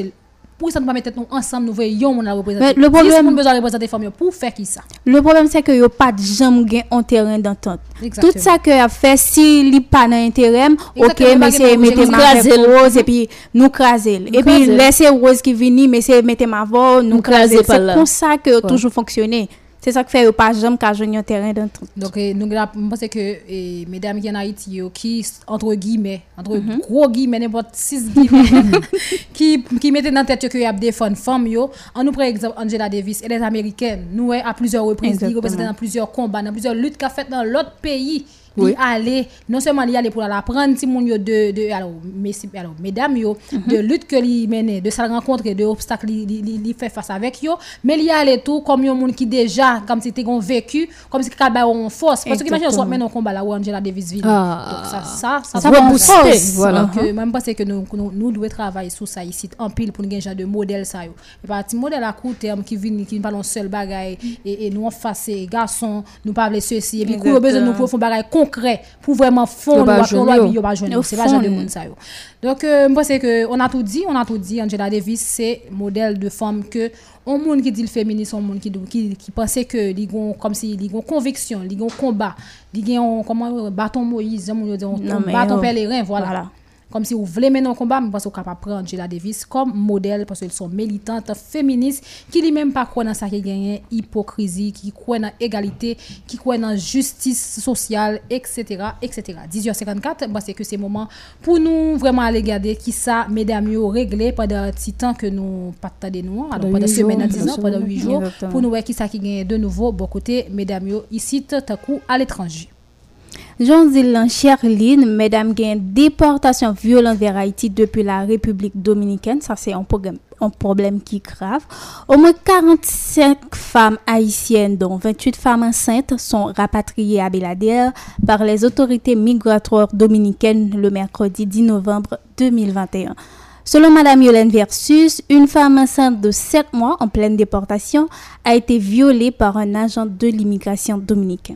Pour ça ne pas mettre nous ensemble nous voyons mon. Mais le problème- besoin de représenter femmes pour faire qui ça? Le problème, c'est que yo pas de jambe gen en terrain d'entente. Tout ça que a fait, si li pas dans intérêt, ok, mais c'est dans ma rose et puis nous craser. Et puis laissez rose qui vini, mais c'est mettez ma voix, nous craser C'est comme ça que toujours fonctionné. C'est ça que fait yo pas ka joindre en terrain d'entente. Donc, euh, nous, pense que eh, mesdames qui en Haïti, qui, entre guillemets, entre gros guillemets, n'importe six guillemets, qui, qui mettaient dans la tête qu'il y a des femmes, femmes, yo, en nous, par exemple, Angela Davis, elle est américaine, nous, à plusieurs reprises, représente dans plusieurs combats, dans plusieurs luttes qu'a faites dans l'autre pays. Oui. Allait, non seulement il allait pour la prendre, si mon yo de, de, alors, messi- alors, mesdames, yo, de lutte que li menait, de sa rencontre, de obstacles li, li, li, fait face avec yo, mais il allait tout comme yon moun qui déjà, comme si t'es vécu, comme si t'es en force. Parce que imagine, on soit maintenant un combat là où Angela Davis vit. Ah. Donc ça, ça, ça, Ça va booster. voilà. Donc, euh, je pense que nous, nous, nous devons travailler sur ça ici, en pile, pour nous gagner un genre de modèle ça. yo. Et pas un modèle à court terme qui vient, qui ne parle seul bagaille, et, et nous en face, garçons, nous parler ceci, et puis, qu'on besoin de nous pour faire bagaille concret, pour vraiment fond, Yo pas nous, joindre nous, yo. yo pas joindre Yo nous. c'est pas genre de fond. monde ça. yo. Donc, euh, je pense que on a tout dit, on a tout dit, Angela Davis, c'est modèle de femme que, on monde qui dit le féminisme, on monde qui, qui, qui pensait que, li comme si, li gon conviction, li gon combat, li comment, bâton Moïse, on dit, on- Non, on mais bâton yo, pèlerin, voilà. voilà. Comme si vous voulez mener un combat, mais parce que vous capable prendre Angela Davis comme modèle, parce qu'elles sont militantes, féministes, qui lui même pas croient dans ça qui gagne, hypocrisie, qui croient dans égalité, qui croient dans justice sociale, etc., etc. 18h54, moi, c'est que c'est moment pour nous vraiment aller regarder qui ça, mesdames, yo, réglé pendant un petit temps que nous pas de nous, alors Pendant pendant semaine, jours, à 10 ans, pendant 8 jours, pour nous voir qui ça qui gagne de nouveau, bon côté, mesdames, yo, ici, tout à coup, à l'étranger. Jean Zilan Cherline, mesdames, gain déportation violente vers Haïti depuis la République dominicaine. Ça, c'est un problème, un problème qui grave. Au moins 45 femmes haïtiennes, dont 28 femmes enceintes, sont rapatriées à Belader par les autorités migratoires dominicaines le mercredi 10 novembre 2021. Selon Madame Yolène Versus, une femme enceinte de 7 mois en pleine déportation a été violée par un agent de l'immigration dominicain.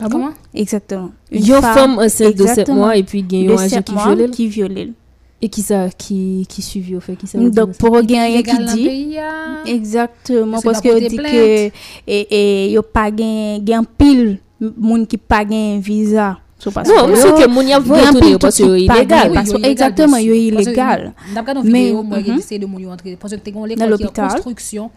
Ah bon? Comment? Exactement. Une Yo femme enceinte de 7 exactement, mois et puis de yon agent qui viole qui viole. et qui ça qui qui suivi au fait qui ça Donc pour gagner qui dit ah. exactement Parce que dit que et et yo pas gain gain pile moun qui pas gain visa. Sou pas Non, msou ke moun ya vò tout mm-hmm. mm-hmm. yo pos yo ilegal. Exactement, yo ilegal. Dap ka don video mwen gen dise de moun yo antre. Pos yo te kon l'ekol ki yo konstruksyon.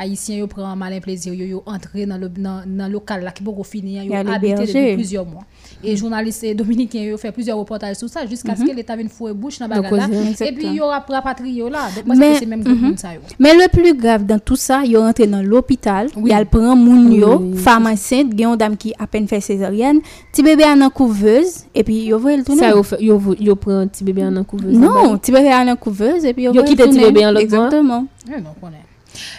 Haitien yo pren malen plezir. Yo yo antre nan lokal la ki bo go fini. Yo habite de plusieurs mois. Et mm-hmm. journaliste dominicain yo fè plusieurs reportages sou sa. Jusk aske l'Etat ven fouè bouche nan bagala. Et puis yo rapatri yo la. Dek mwen se mèm gen moun sa yo. Men le plus grave dans tout sa, yo rentre nan l'hôpital. Yal pren moun yo, fama sènt, gen yon dam ki apen fè césarienne. Ti bebe an an kou couveuse et puis yo voye le tourner. Ça yo yo yo prend petit bébé en couveuse. Non, petit bébé en couveuse et puis yo voye le tourner. Yo quitte petit bébé en l'autre. Exactement. Je non connais.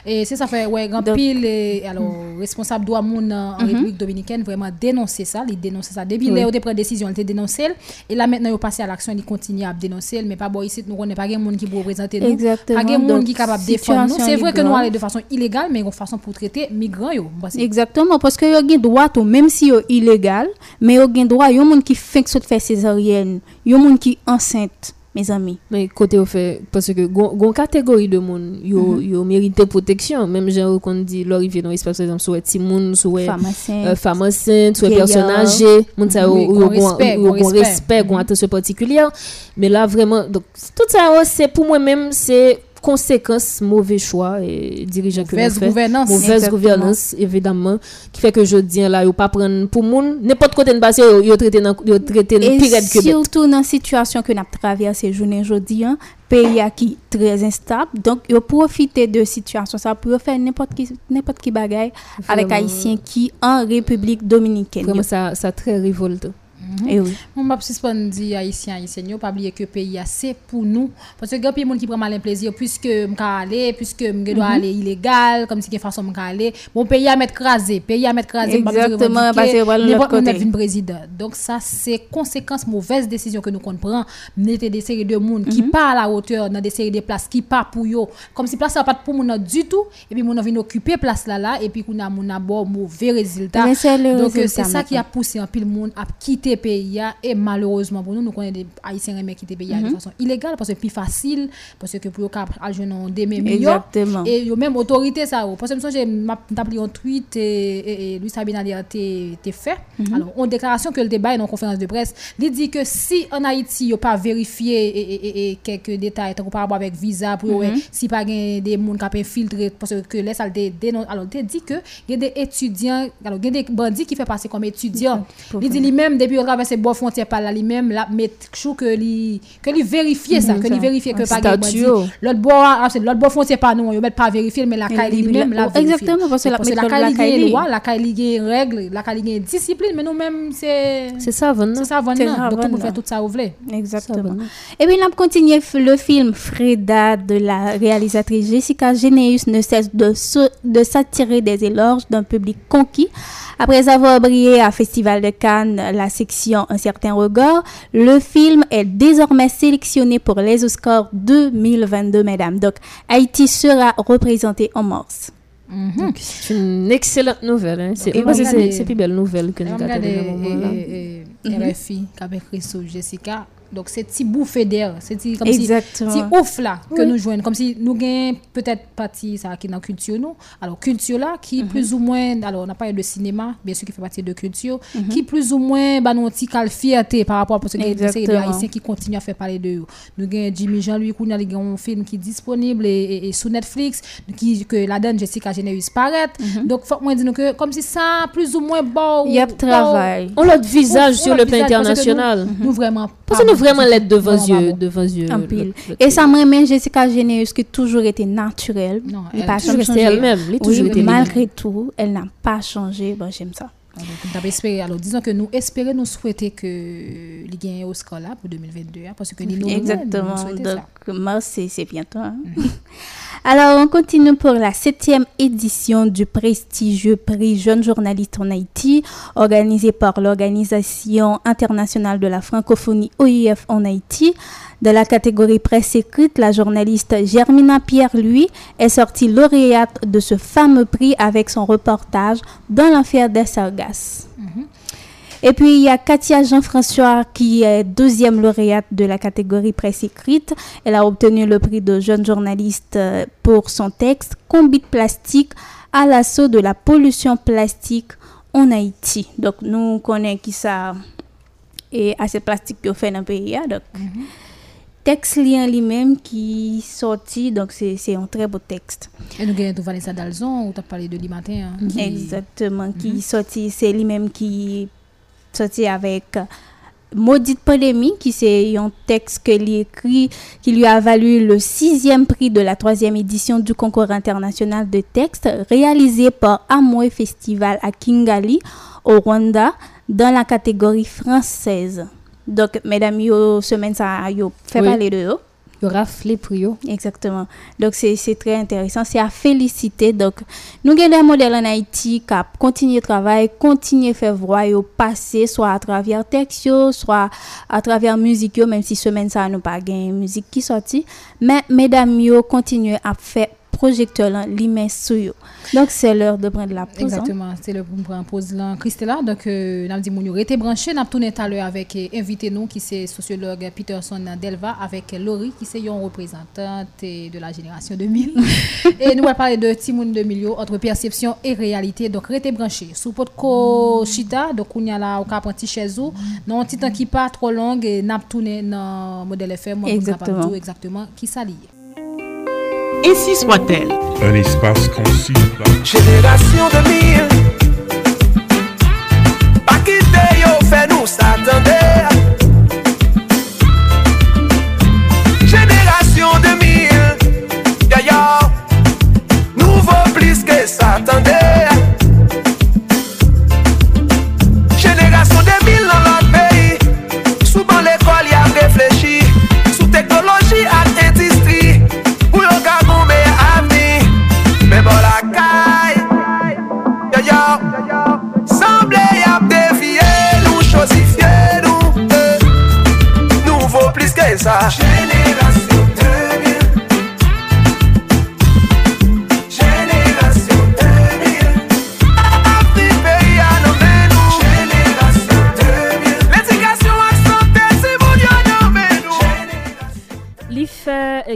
Et c'est ça fait, ouais, grand pile, et, alors, responsable droit moun en en République Dominicaine, vraiment dénoncer ça, il dénoncer ça. Depuis il pris décision, il a dénoncé, et là, maintenant, il passé à l'action, il continue à dénoncer, mais pas bon, ici, nous, on n'est pas de monde qui peut représenter nous. Exactement. Pas de monde qui est capable de défendre nous. C'est vrai que nous allons de façon illégale, mais de façon pour traiter migrants, yo. Moi, c'est- Exactement, parce que yo gen droit même si yo illégal, mais yo gen droit, yon moun qui fait que fait césarienne, yon moun qui enceinte, mes amis. Mais côté au fait, parce que gon catégorie de monde, yo, mm yo mérite protection. Même gens qu'on dit, l'arrivée dans l'espace, par exemple, soit Timoun, soit femme enceinte, soit personne âgée, moun ça, yo respect, gon attention particulière. Mais là, vraiment, donc, tout ça, c'est pour moi-même, c'est conséquences, mauvais choix et dirigeants que Mauvaise gouvernance. Mauvaise gouvernance, évidemment, qui fait que je dis là, yo pas prendre pour moun, n'importe côté de yo, yo traité dans yo traité dans pire que surtout dans situation que n'a traversé journée aujourd'hui, hein, pays qui très instable. Donc, yo profiter de situation ça pour faire n'importe qui n'importe qui bagaille avec haïtiens qui en République dominicaine. Vraiment, ça ça très révoltant. Et oui. Mon m'a suspend dit haïtien haïtien pas oublier que pays c'est pour nous. Parce que grand pays monde qui prend malin plaisir puisque m'ka aller puisque me doit aller illégal comme si une façon m'ka aller. Bon pays à mettre crasé pays à mettre crasé exactement parce que l'autre côté. président. Donc ça c'est conséquence mauvaise décision que nous prend. Mettre des séries de monde qui pas à la hauteur dans des séries de places qui pas pour yo. Comme si place pas pour monde du tout et puis monde vient occuper place là là et puis qu'on a mon bon mauvais résultat. Donc c'est ça qui a poussé un pile monde à quitter peyi ya, e malorozman pou nou nou konen de Haitien reme ki te peyi ya mm -hmm. de fason ilegal, parce pi fasil, parce ke pou yo kap aljonon deme miyo, e yo menm otorite sa yo, parce mson jen tap li yon tweet, e, e, e Louis Sabinader te, te fe, mm -hmm. alon, on deklarasyon ke l debay nan konferans de pres, li di ke si an Haiti yo pa verifiye e, e kek detay, tan ko pa abo avek visa pou yo mm -hmm. si pa gen de moun kap infiltre, parce ke les al de denon, alon te di ke gen de etudyan, alon gen de bandi ki fe pase kom etudyan, li di li menm debi depuis traverser bois frontière par là lui-même là mais chou que lui que lui vérifier ça que lui vérifier que pas bandit l'autre bois l'autre bois frontière pas nous on met pas vérifier mais la caille lui-même là exactement parce que la caille loi la caille règle la caille discipline mais nous même c'est c'est ça c'est ça donc on fait tout ça voulez exactement. Et puis on a continué le film Freda de la réalisatrice Jessica Geneus. Ne cesse de de s'attirer des éloges d'un public conquis. Après avoir brillé à Festival de Cannes, la Un certain regard, le film est désormais sélectionné pour les Oscars 2022, mesdames. Donc, Haïti sera représenté en mars. Mhm. C'est une excellente nouvelle. Hein. C'est une plus belle nouvelle que nous avons. Regardez RFI, avec Jessica donc c'est petit bouffée d'air c'est comme Exactement. si ouf là que nous joignons comme si nous gagnons peut-être partie ça qui est dans culture nous alors culture là qui mhm. plus ou moins alors on a parlé de cinéma bien sûr qui fait partie de culture mhm. qui plus ou moins bah nous petit fierté par rapport à parce que c'est des haïtiens qui continuent à faire parler de eux. Nous gagnons Jimmy Jean-Louis Kounia a un film qui est disponible et, et, sur Netflix qui que la donne Jessica Générus paraît mm donc faut moi dire que comme si ça plus ou moins bon il y a travail. on l'autre visage sur le plan international nous, vraiment parce que nous vraiment l'aide devant yeux, devant yeux. Et ça m'a Jessica Généus qui toujours été naturelle. Non, elle pas toujours elle-même. Oui, malgré tout, elle n'a pas changé. Bon, j'aime ça. Alors, alors, disons que nous espérons, nous souhaitons que les gagne Oscar là pour 2022, hein, parce que nous, Exactement. Donc, mars, c'est bientôt. Hein. Mm. Alors, on continue pour la septième édition du prestigieux prix Jeune journaliste en Haïti, organisé par l'Organisation internationale de la francophonie OIF en Haïti. De la catégorie presse écrite, la journaliste Germina Pierre-Louis est sortie lauréate de ce fameux prix avec son reportage dans l'affaire des Sargasses. Mm-hmm. Et puis, il y a Katia Jean-François qui est deuxième lauréate de la catégorie presse écrite. Elle a obtenu le prix de jeune journaliste euh, pour son texte Combi de plastique à l'assaut de la pollution plastique en Haïti. Donc, nous connaissons qui ça et assez plastique qu'on fait dans le pays. Hein, donc, mm-hmm. texte lien lui-même qui sorti donc c'est un très beau texte et nous avons Vanessa Dalzon ou tu as parlé de lui matin hein, exactement qui mm-hmm. sorti c'est lui-même qui sorti avec Maudite Polémique, qui c'est un texte qu'il écrit, qui lui a valu le sixième prix de la troisième édition du concours international de texte, réalisé par Amoué Festival à Kingali, au Rwanda, dans la catégorie française. Donc, mesdames, yo, semaine ça, yo, fait parler de eux rafler pour eux. Exactement. Donc, c'est très intéressant. C'est à féliciter. Donc, nous avons des modèles en Haïti qui continuent de travailler, continuent à faire voir au passé, soit à travers texte, soit à travers musique, même si semaine ça nous pas de musique qui sorti. Mais, mesdames, yo continuent à faire projecteur là li met sur yo. Donc c'est l'heure de prendre la pause. hein. Exactement, c'est le pour prendre pause là. Christella, donc euh, n'a dit moun yo rete branché, n'a tourné tout à l'heure avec euh, invité nous qui c'est sociologue Peterson Delva avec Laurie qui c'est une représentante euh, de la génération 2000. et nous allons parler de Timoun 2000 yo, entre perception et réalité. Donc rete branché. Sous ko chita, donc on y a là au cap chaise ou non un petit temps qui pas trop long et n'a tourné dans modèle FM Exactement. exactement qui ça lié. Ainsi soit-elle. Un espace conçu par Génération 2000 Pas quitter yo, fait nous s'attendre vaut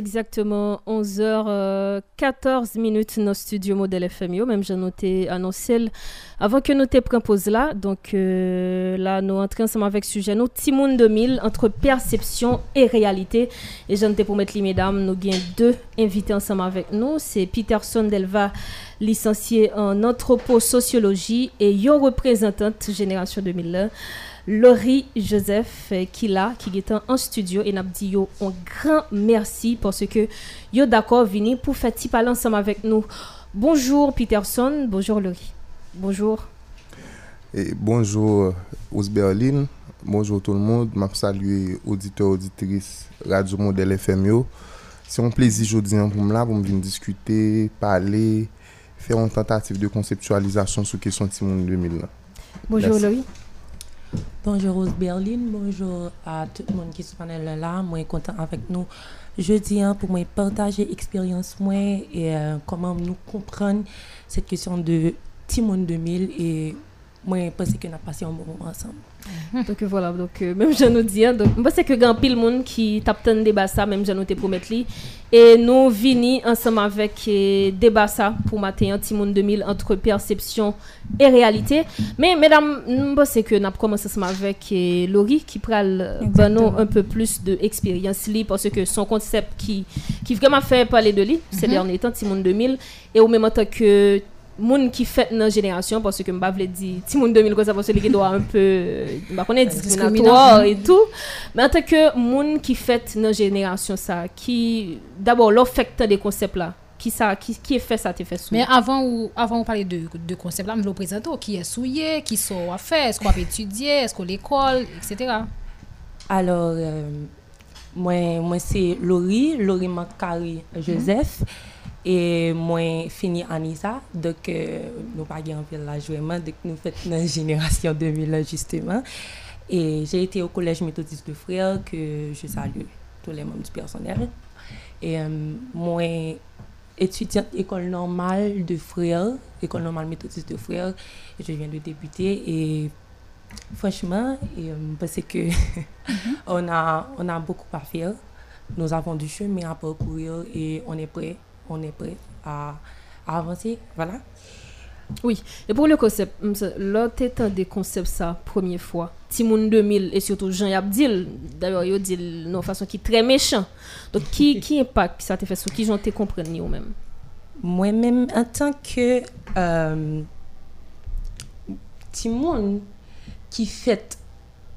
exactement 11h14 minutes dans le studio Modèle FMIO. Même j'ai noté annoncé l- avant que nous te pause là. Donc euh, là, nous entrons ensemble avec le sujet nous Timoun 2000 entre perception et réalité. Et j'en pour mettre les mesdames, nous avons deux invités ensemble avec nous. C'est Peterson Delva, licencié en anthroposociologie et yo représentante génération 2001. Laurie Joseph euh, qui là qui est en studio et n'a dit yo un grand merci parce que yo d'accord vini pour faire petit parler ensemble avec nous. Bonjour Peterson, bonjour Laurie. Bonjour. Et bonjour Ousberlin, bonjour tout le monde, m'a salué auditeurs auditrices Radio Modèle FM yo. C'est un plaisir aujourd'hui pour là pour me venir discuter, parler, faire une tentative de conceptualisation sur question Timon 2000 là. Bonjour. Laurie. Bonjour Rose Berlin, bonjour à tout le monde qui se panel là, moi content avec nous. Jeudi hein, pour moi partager expérience moi et euh, comment nous comprendre cette question de Timon 2000 et moi pense que nous avons passé un bon moment ensemble. donc euh, voilà, donc euh, même je nous dis, donc je pense que grand pile monde qui tape tant débat ça, même je nous te promettre li. Et nous vini ensemble avec euh, débat ça pour matin un petit monde 2000 entre perception et réalité. Mais mesdames, je pense que nous avons commencé ensemble avec euh, Laurie qui ben, nous un peu plus de expérience li parce que son concept qui qui vraiment fait parler de lui ces Mhm. derniers temps petit monde 2000 et au même temps que moun qui fait notre génération parce que m'ba vle di ti moun 2000 comme ça parce que les doit un peu m'ba connaît discriminatoire et tout mais en tant que moun qui fait notre génération ça qui d'abord l'affect des concepts là qui ça qui, qui est fait ça t'es fait souillé. mais avant ou avant on parlait de de concept là me le présenter oh, qui est souillé qui sont à faire est-ce qu'on va étudier est-ce qu'on l'école etc alors euh, moi moi c'est Laurie Laurie Macari Joseph mm -hmm. Et moi, fini Anissa. Donc, euh, nous pas en fait la jouement. Donc, nous faisons la génération 2000 justement. Et j'ai été au collège méthodiste de frères que je salue tous les membres du personnel. Et euh, moi, étudiante école normale de frères, école normale méthodiste de frères, et je viens de débuter. Et franchement, et, euh, parce que on, a, on a beaucoup à faire. Nous avons du chemin à parcourir et on est prêt, on est prêt à, à avancer. Voilà. Oui, et pour le concept, là, t'étant des concepts ça, première fois, Timoun 2000 et surtout Jean Abdil, d'ailleurs, il dit de façon qui est très méchant. Donc, qui, qui impact ça te fait sur qui j'en te comprendre ou même Moi-même, en tant que euh, Timon qui fête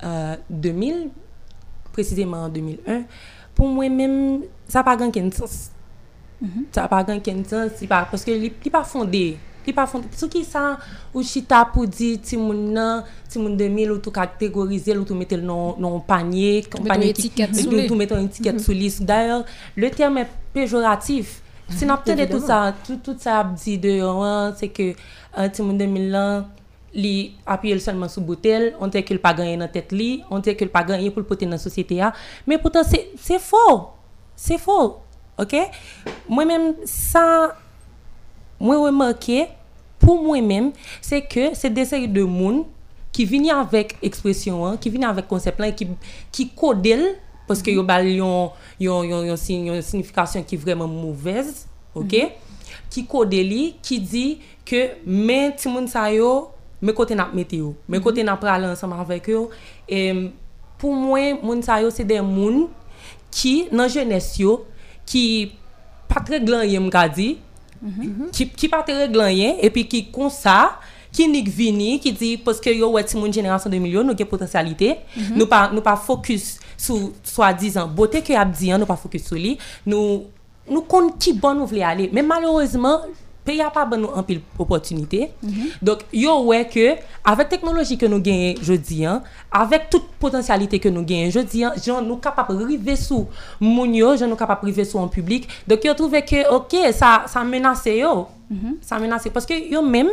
euh, 2000, précisément en 2001, pour moi-même, ça n'a pas grand sens. Sa pa gen ken sens, si pa, paske li, li pa fonde, li pa fonde, sou ki sa ou chita pou di ti moun nan, ti moun demi loutou kategorize, loutou metel nan, nan panye, panye ki, loutou metel yon etiket sou li. D'ayor, le term e pejoratif, si nan pte de tout sa, tout, tout sa ap di de yon, se ke uh, ti moun demi lan, li apye l solman sou botel, on te ke l pa ganyen nan tet li, on te ke l pa ganyen pou l poten nan sosyete ya, men poutan se, se fo, se fo, Ok? Mwen men, sa mwen remarke, pou mwen men, se ke se deseye de moun ki vini avèk ekspresyon an, ki vini avèk konsept lan, ki, ki kodel, paske yo bal yon, yon, yon, yon signifikasyon ki vreman mouvez, ok? Mm -hmm. Ki kodel li, ki di ke men timoun sa yo, men kote nap mete yo, men kote mm-hmm. nap prale ansama avèk yo, e pou mwen moun sa yo se den moun ki nan jenes yo, qui pas très glanyen m'ka dit qui qui pas très glanyen et puis qui comme ça qui nik vini qui dit parce que yo ouais ti moun génération 2000 yo nous gen potentialité. Nous pas nous pas focus sur soi-disant beauté que a dit hein, nous pas focus sur lui. Nous nous compte qui bon nous voulons aller. Mais malheureusement pays a pas bon nous en pile opportunité donc yo ouais que avec technologie que nous gagnons jeudi hein, avec toute potentialité que nous gagnons jeudi hein, genre nous capable river sous moun yo genre nous capable river sous en public donc yo trouvé que OK ça ça menace yo. Ça menace parce que yo même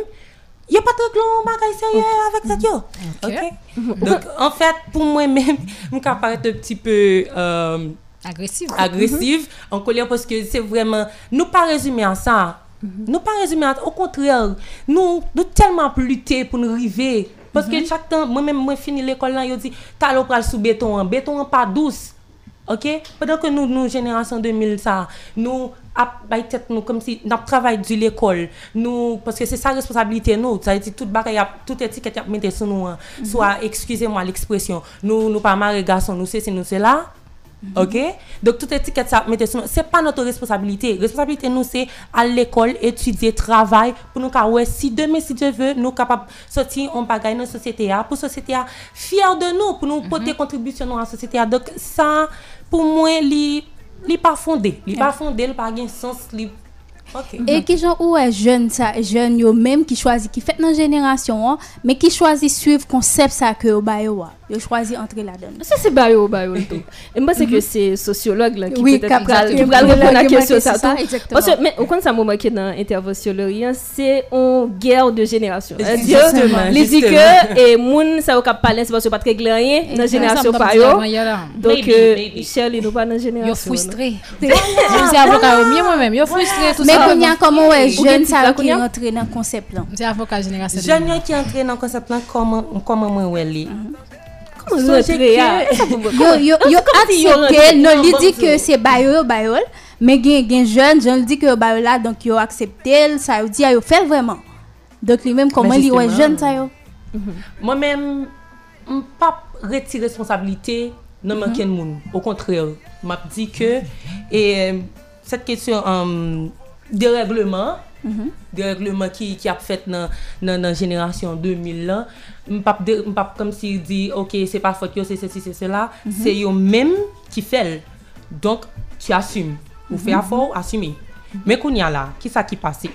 il a pas de sérieux avec ça yo. OK. Donc en fait pour moi même je capable être un petit peu euh, Agressive. agressive, en colère parce que c'est vraiment nous pas résumer à ça. Nous pas résumer au contraire, nous nous tellement plus lutter pour nous arriver parce que chaque temps moi même moi fini l'école là, yo dit t'as pral sous béton, hein. béton pas douce. OK? Pendant que nous nous génération 2000 ça, nous a tête nous comme si n'a travail du l'école. Nous parce que c'est ça responsabilité nous, ça toute bagaille a- toute étiquette a mettre sur nous. hein. Soit excusez-moi l'expression, nous nous pas marrer garçon, nous c'est nous c'est là. OK? Donc toute étiquette ça mettez c'est pas notre responsabilité. Responsabilité nous c'est à l'école étudier, travail pour nous ka ouais si demain si Dieu veut nous capable sortir on bagaille dans la société a pour la société a fier de nous pour nous porter contribution dans la société. Donc ça pour moi li li pas fondé, li pas fondé, li pas gain sens li OK. Et qui genre ou est jeune ça jeune yo même qui choisit qui fait dans génération hein, mais qui choisit suivre concept ça que yo ba yo a. yo choisi entrer là-dedans. Ça, c'est Bayo, Bayo. le tout. Et moi, c'est que c'est sociologue là, qui Oui, peut-être qui pral- a- qui pral répondre à la question. Ça, ça, tout. exactement. Parce que, mais, au contraire, ça m'a marqué dans l'intervention, le rien, c'est une guerre de génération. C'est-à-dire, il dit que, et moun, ça au cap parler, c'est parce que pas très clair, rien, dans la génération Ça me par dit yo. avant, il y a là. Donc, Maybe, euh. Shirley, nous pas dans génération. Yo frustré. Je dis avocat au mieux moi-même, yo frustré tout ça. E konya koman wè jen sa ki rentre nan konsep lan? Mse avoka jenerasyon. Jen yo ki rentre nan konsep lan koman mwen wè li? Koman rentre ya? Yo aksepte, non li di ke se bayol bayol, men gen jen, jen li di ke bayol la, donk yo aksepte, sa yo di a yo fel vreman. Donk li menm koman li wè jen sa yo? Mwen menm, m pap reti responsabilite nan men ken mm-hmm. moun. Au kontre, m ap di ke, e set kesyon... deregleman, mm -hmm. deregleman ki, ki ap fèt nan, nan, nan jenerasyon 2000 lan, mpap, de, mpap kom si di, ok, se pa fòt yo, se se se se se la, mm -hmm. se yo mèm ki fèl. Donk, ki asyme. Ou fè a fò, asyme. Mè koun ya la, ki sa ki pase?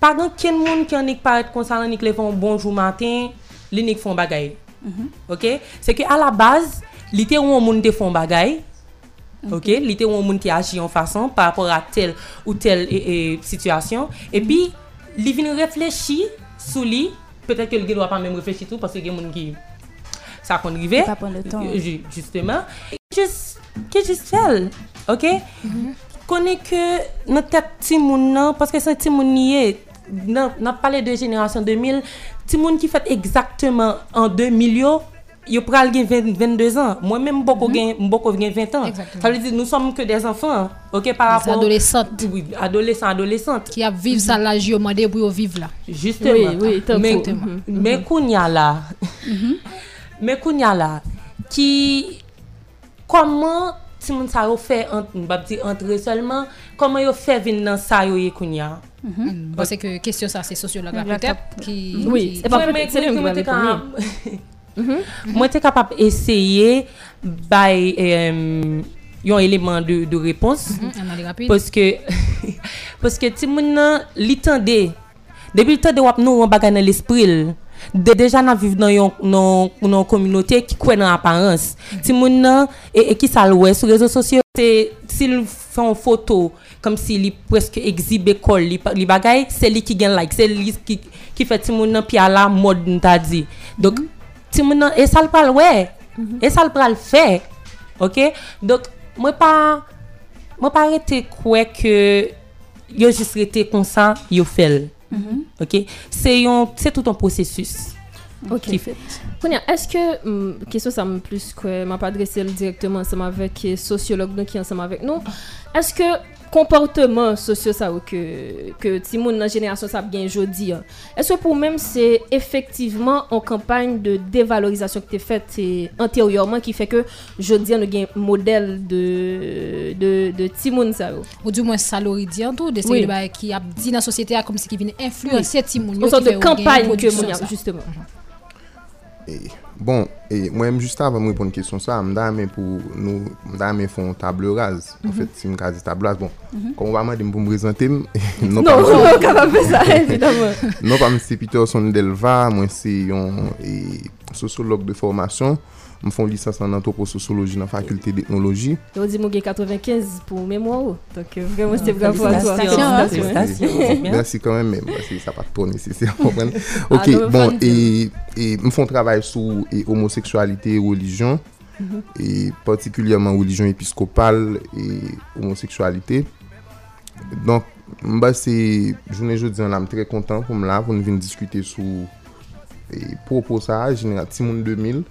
Pagan ken moun ki anik paret konsan anik levon bonjou matin, li nik fon bagay. Mm -hmm. Ok? Se ke a la baz, li te ou moun te fon bagay, Ok, li te ou moun ki aji yon fason par rapport a tel ou tel e, e, situasyon. E pi, li vin reflechi sou li, petèk ke li gen wapan men reflechi tou, paske gen moun ki sa kon rive. Sa pon le ton. Justeman. Ke jist fel, ok? Mm -hmm. Konen ke nou tep ti moun nan, paske se ti moun niye, nan, nan pale de jenerasyon 2000, ti moun ki fet exactement an 2000 yo, yo pral gen 20 22 ans moi même beaucoup gen beaucoup gen 20 ans Exactement. ça veut dire nous sommes que des enfants OK par Des rapport adolescentes. oui adolescents adolescentes Qui a vivre ça là, j'ai demandé pour yo vivre là. Justement. Oui, oui, tant mais, Mhm. mais kounya là, mais kounya là, qui, comment si moun sa yo fait entrer seulement, comment yo fait venir dans sa yo kounya? Mm. Parce que question ça c'est sociologue Exactement. peut-être qui Oui, c'est pas t'es capable d'essayer by euh, yon élément de, que, parce que ti moun nan li tende, depuis le temps de wap nou yon bagay l, de déjà nan viv yon non communauté qui croit dans apparence. Ti moun nan ça ouais sur réseaux sociaux, c'est s'il fait une photo comme s'il li li, pa- li bagay, c'est lui qui gagne like, c'est lui qui qui fait ti moun nan pi à la mode n'ta dit. Donc ti moun nan, e sal pral wè, e sal pral fè, ok, dok mwen pa, mwen pa rete kwe ke yo jist rete konsan yo fel, mhm. ok, se yon, se tout an prosesus. Okay. ki fet. Kounyan, eske, mm, kesyon sa m plus kwe, m ap adrese l direktman ansama vek e, sosyolog nou ki ansama vek nou, eske, comportement sociaux ça que que Timoun dans génération ça bien jodi est-ce que pour même c'est effectivement en campagne de dévalorisation que tu faite antérieurement qui fait que jodi on gain modèle de de de Timoun ça ou Ou du moins saloridian tout de oui. qui a dit dans la société comme si qui vient influencer Timoun une sorte de campagne que justement mm -hmm. hey. Bon, e, mwen m juste avan m repon kèsyon sa, m da men pou nou, m da men fon table raz. En mhm. fèt, si m ka di table raz, bon, mhm. kon waman dem pou m prezante m, non, non pa m... Non, kon waman fè sa, evidemment. Non pa m se Peterson Delva, mwen se yon e, sosolog de formasyon, m fon lisans an antropososoloji nan fakulte teknoloji. Yo di mou gen 95 pou mèmwa ou. Tonk vremen se bravo a to. Mersi kan men men. Mersi sa pa to nesesya. Ok, non, bon, m fon travay sou homoseksualite et religion. Mm-hmm. Et particulièrement religion episkopal et homoseksualite. Donk, mba se, jounen jodi an la m tre kontan pou m la pou nou vin diskute sou proposa genera Timoun 2000.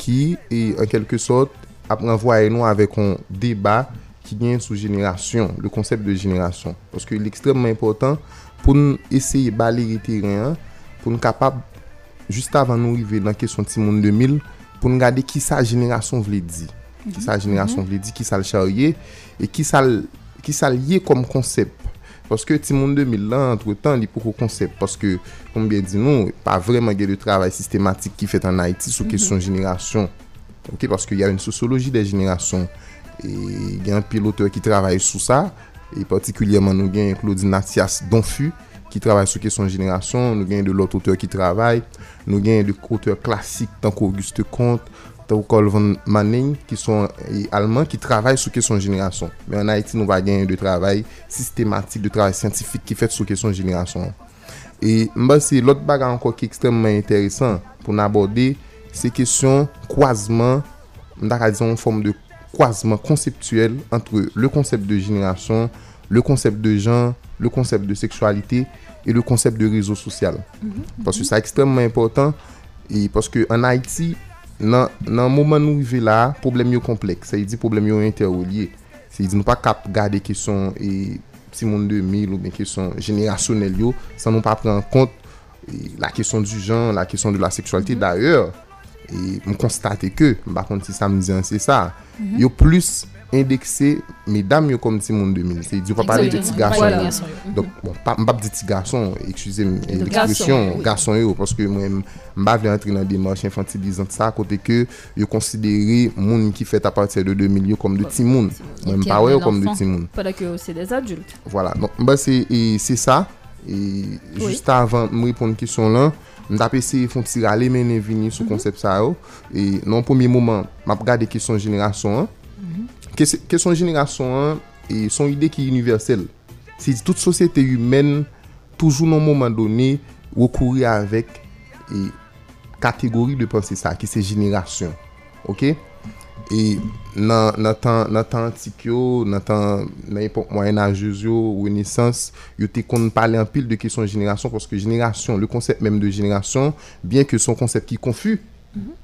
ki, en kelke sot, ap renvoye nou avèk an debat ki gen sou jenerasyon, le konsept de jenerasyon. Paske l'ekstremman important pou nou eseye bali riteryen, pou nou kapab, juste avan nou rive nan kesyon Timoun 2000, pou nou gade ki sa jenerasyon vle di. Ki sa jenerasyon vle di, ki sa l charye, e ki sa l, ki sa l ye kom konsept. Paske ti moun 2000 lan, entre tan, li pou kon konsep. Paske, kon bè di nou, pa vreman gen de travay sistematik ki fet an Haiti sou kesyon jenerasyon. Mhm. Ok, paske y a yon sociologi de jenerasyon. E gen an piloteur ki travay sou sa, e patikulyeman nou gen Claudine Atias Donfu, ki travay sou kesyon jenerasyon, nou gen de lot auteur ki travay, nou gen de auteur klasik tanko Auguste Comte, Théocole von Manning, ki son alman, ki travay sou kesyon jenerasyon. Men an Haiti nou va genye de travay sistematik, de travay scientifique ki fet sou kesyon jenerasyon. E mba se lot baga anko ki ekstremman enteresan pou n'aborde, se kesyon kwazman, mda ka dizan yon form de kwazman konseptuel antre le konsept de jenerasyon, le konsept de jan, le konsept de seksualite, e le konsept de rezo sosyal. Mm -hmm. Paske sa ekstremman important, e paske an Haiti, nan, nan mouman nou vive la, problem yo kompleks. Sa yi di problem yo interwolye. Sa yi di nou pa kap gade kesyon e, si moun 2000 ou ben kesyon jenerasyonel yo, sa nou pa pren kont e, la kesyon du jan, la kesyon de la seksualite. Mhm. D'ayor, e, m konstate ke, m bakon si sa m diyan se sa, mhm. yo plus indekse medam yo kom ti moun 2000. Se di pa pale de ti gason. Donk, bon, mbap de ti gason, eksuse m, l'ekspresyon, gason yo, paske mwen mbap vle antre nan demarche infantilizant sa, kote ke yo konsidere moun ki fet apatir de 2000 yo kom de ti moun. Mwen mpawe yo kom de ti moun. Pada ke yo se des adult. Voilà, donk, mba se sa, e, juste avan m ripon ki son lan, M tap ese fon ti rale menen vini sou konsep sa yo. E nan pomi mouman, map gade ki son jenerasyon an. Kesyon jenerasyon an, e son ide ki universel. Se di tout sosyete yumen, toujou nan mouman doni, wakouri avèk e kategori de panse sa, ki se jenerasyon. Ok? E nan, nan tan, tan antik yo, nan tan nan epok mwen anjez yo, ou enesans, yo te kon pale an pil de kesyon jenerasyon, porske jenerasyon, le konsept menm de jenerasyon, bien ke son konsept ki konfu, mm -hmm.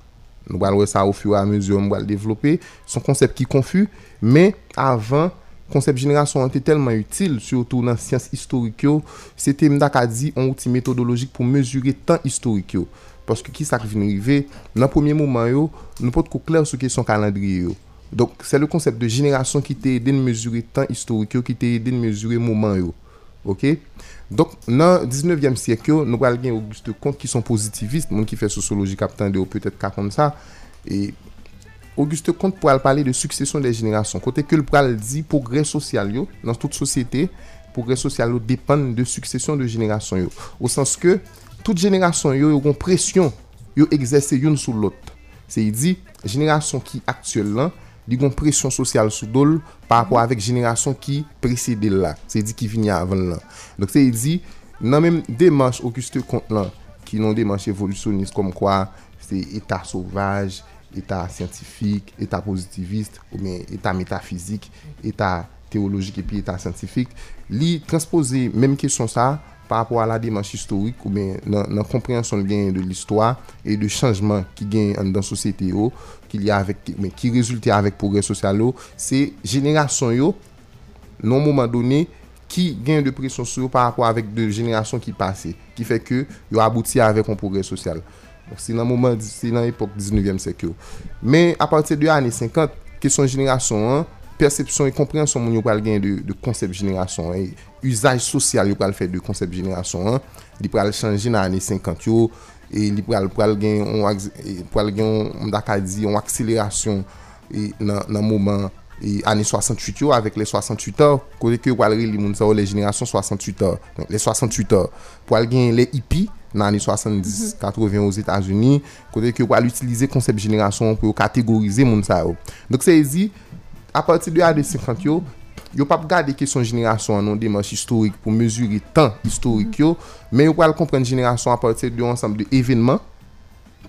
Nou bal wè sa ou fyo a mezyon, nou bal devlopè. Son konsep ki konfu, men avan, konsep jenerasyon an te telman util, surtout nan siyans historik yo, se te mda ka di an outi metodologik pou mezure tan historik yo. Paske ki sak vin rive, nan pwemye mouman yo, nou pot ko kler sou ke son kalandri yo. Donk, se le konsep de jenerasyon ki te eden mezure tan historik yo, ki te eden mezure mouman yo. Ok? Donk nan 19e siyekyo, nou pral gen Auguste Comte ki son pozitivist, moun ki fe sociologi kapitan de ou peut-et ka kon sa. E Auguste Comte pral pale de suksesyon de jenerasyon. Kote ke l pral di progrè sosyal yo, nan tout sosyete, progrè sosyal yo depan de suksesyon de jenerasyon yo. Ou sens ke, tout jenerasyon yo yo kon presyon yo egzese yon sou lot. Se yi di, jenerasyon ki aktuel lan, li gon presyon sosyal sou dol par apwa mhm. avek jenerasyon ki presede la. Se di ki vini avan lan. Dok se di, nan menm demanche Auguste Comte lan, ki nan demanche evolusyonis kom kwa, se etat sauvaj, etat scientifique, etat pozitivist, ou men etat metafizik, etat teologik epi etat scientifique, li transpose menm kesyon sa, par apwa la demanche historik ou men nan komprensyon gen de l'histoire e de chanjman ki gen an dan sosyete yo, ki, ki rezulte avèk progrè sosyal yo, se jenerasyon yo, non mouman donè, ki gen de presyon sou yo par rapport avèk de jenerasyon ki pase, ki fè ke yo abouti avèk an progrè sosyal. Se nan mouman, se nan epok 19e sekyo. Men, apatè de anè 50, kesyon jenerasyon an, persepsyon e komprensyon moun yo pral gen de, de konsep jenerasyon an, usaj sosyal yo pral fè de konsep jenerasyon an, di pral chanje nan anè 50 yo, et li pral pral gen on pral gen on on accélération et dans dans moment et années 68 yo avec les 68 heures côté que pral li moun sa les générations 68 heures. Donc les 68 heures. Pral gen les hippies dans les années 70 80 aux États-Unis côté que pral utiliser concept génération pour catégoriser moun sa donc c'est dit à partir de années 50 yo yo pap gade kesyon jenerasyon anon demanche historik pou mesuri tan historik yo, men yo pral kompren jenerasyon apatir de yon ansam de evenman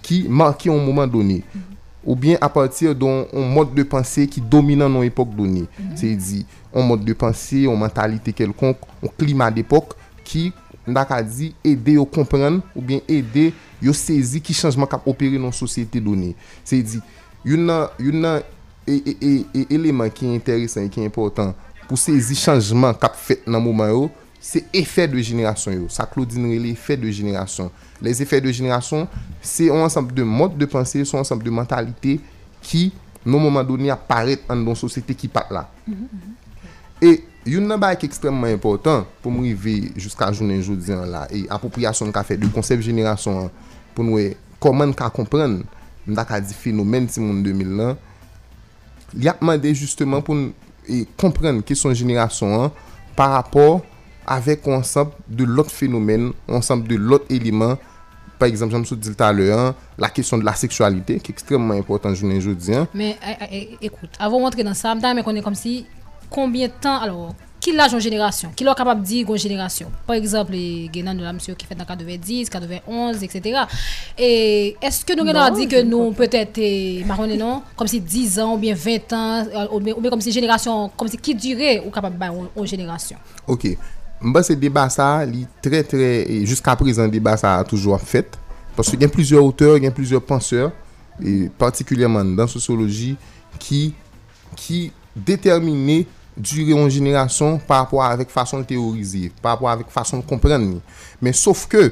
ki manki yon mouman doni. Mm -hmm. Ou bien apatir don yon mod de panse ki dominan yon epok doni. Mm -hmm. Se di, yon mod de panse, yon mentalite kelkonk, yon klima d'epok ki ndak a di ede yo kompren ou bien ede yo sezi ki chanjman kap operi nan sosyete doni. Se di, yon nan, yon nan e, e, e, e eleman ki enteresan, ki important pou sezi chanjman kap fet nan mouman yo, se efè de jenerasyon yo. Sa Claudine Relais, efè de jenerasyon. Les effets de jenerasyon, se yon ansampe de mode de pensée, se yon ansampe de mentalite ki, nou mouman doni aparet an don sosyete ki pat la. Mm -hmm. E, yon nan ba ek ekstremman important pou mou yive jiska jounen joudian la, e apopriasyon ka fet de konsep jenerasyon an, pou nou e koman ka kompren, mda ka di fenomen ti moun 2000 lan, li ap mande justeman pou nou e kompren ki son jenerasyon an par rapport avek ansamp de lot fenomen, ansamp de lot eleman, par exemple, janm sou dil talè an, la kesyon de la seksualite, ki ekstremman important jounen joudi an. Men, ekoute, eh, eh, avon montre nan sa, mda men konen kom si, konbien tan, alor, Ki laj yon jenerasyon? Ki lò kapap di yon jenerasyon? Par exemple, genan nou la msyo ki fèt nan 90, 91, etc. Et eske nou genan di ke nou peut-et marone non? Kom si 10 an ou bien 20 an euh, ou bien kom si jenerasyon, kom si ki dure ou kapap ba yon jenerasyon? Ok, mba se deba sa li tre tre, jiska prezan deba sa a toujou a fèt. Paske gen plizyor auteur, gen plizyor penseur, partikulyaman dans sociologi ki determine dure yon jenerasyon par apwa avèk fason teorize, par apwa avèk fason kompren ni. Men sauf ke,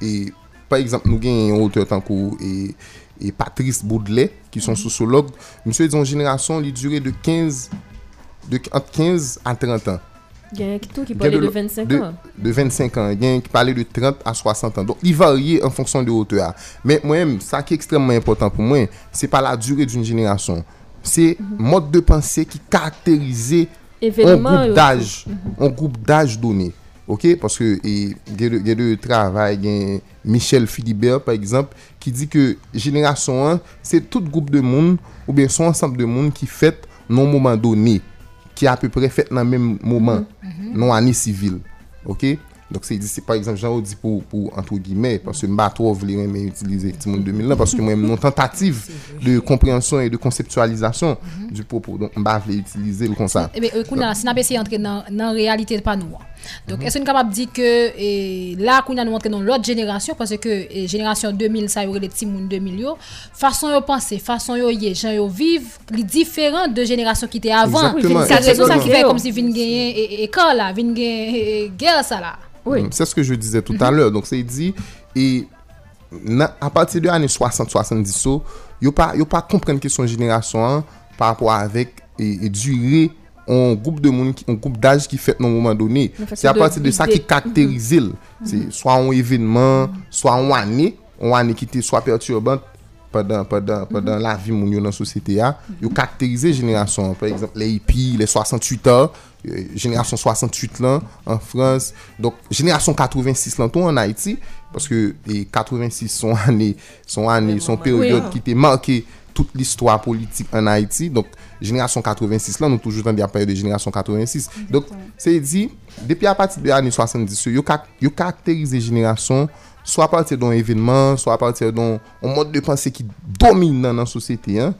e, par exemple nou gen yon ote tankou e, e Patrice Baudelet ki son sosolog, msè yon jenerasyon li dure de 15 de 15 a 30 an. Gen yon ki tou ki pale de, de 25 an. De, de 25 an, gen yon ki pale de 30 a 60 an. Donk li varye en fonksyon de ote a. Men mwen, sa ki ekstremman important pou mwen, se pa la dure d'un jenerasyon. Se mod de panse ki karakterize an goup d'aj, an goup d'aj donè. Ok, paske gen de travay gen Michel Philibert par exemple, ki di ke jenerasyon an, se tout goup de moun ou ben son ansamp de moun ki fèt non mouman donè, ki apè pre fèt nan mèm mouman, mm -hmm. non anè sivil. Ok, Dok se yi di se par exemple jan ou di pou, pou anto gime, paske mba tro vle reme utilize ti moun 2000 lan, paske mwen mnon tentative de komprensyon e de konseptualizasyon mm -hmm. du popo, don mba vle utilize l kon sa. Ebe, euh, kou nan, si nan pe se yi entre nan realite pa nou an. Donc, est-ce que nous sommes capables de dire que et, là, qu'on a nous montré dans l'autre génération, parce que et, génération 2000, ça y aurait les petits 2000, yo, façon de penser, façon de vivre, gens vivre, les différents de génération qui étaient avant. C'est raison ça qui fait comme si vin gagner école, là, vin gagner guerre, ça là. Oui. C'est ce que je disais tout à l'heure. Donc, c'est dit, et na, à partir de l'année 60-70, yo pas, yo pas comprendre que génération hein, par rapport avec et, et durée un groupe de monde, un groupe d'âge qui fait dans un moment donné. C'est à de partir de ça qui caractérise. le. C'est soit un événement, soit une année, une année qui était soit perturbante pendant, pendant, pendant la vie dans la société. a, Yo caractérise génération. Par exemple, les hippies, les 68 ans, euh, génération 68 là en France. Donc, génération 86 là, tout en Haïti. Parce que les 86 sont années, sont années, sont périodes Oui. qui étaient marquées toute l'histoire politique en Haïti. Donc, génération 86, là, nous toujours dans la période de génération 86. Donc, c'est dit, depuis à partir des années 70, yo, yo caractérise génération soit à partir d'un événement, soit à partir d'un mode de pensée qui domine dans la société. Hein?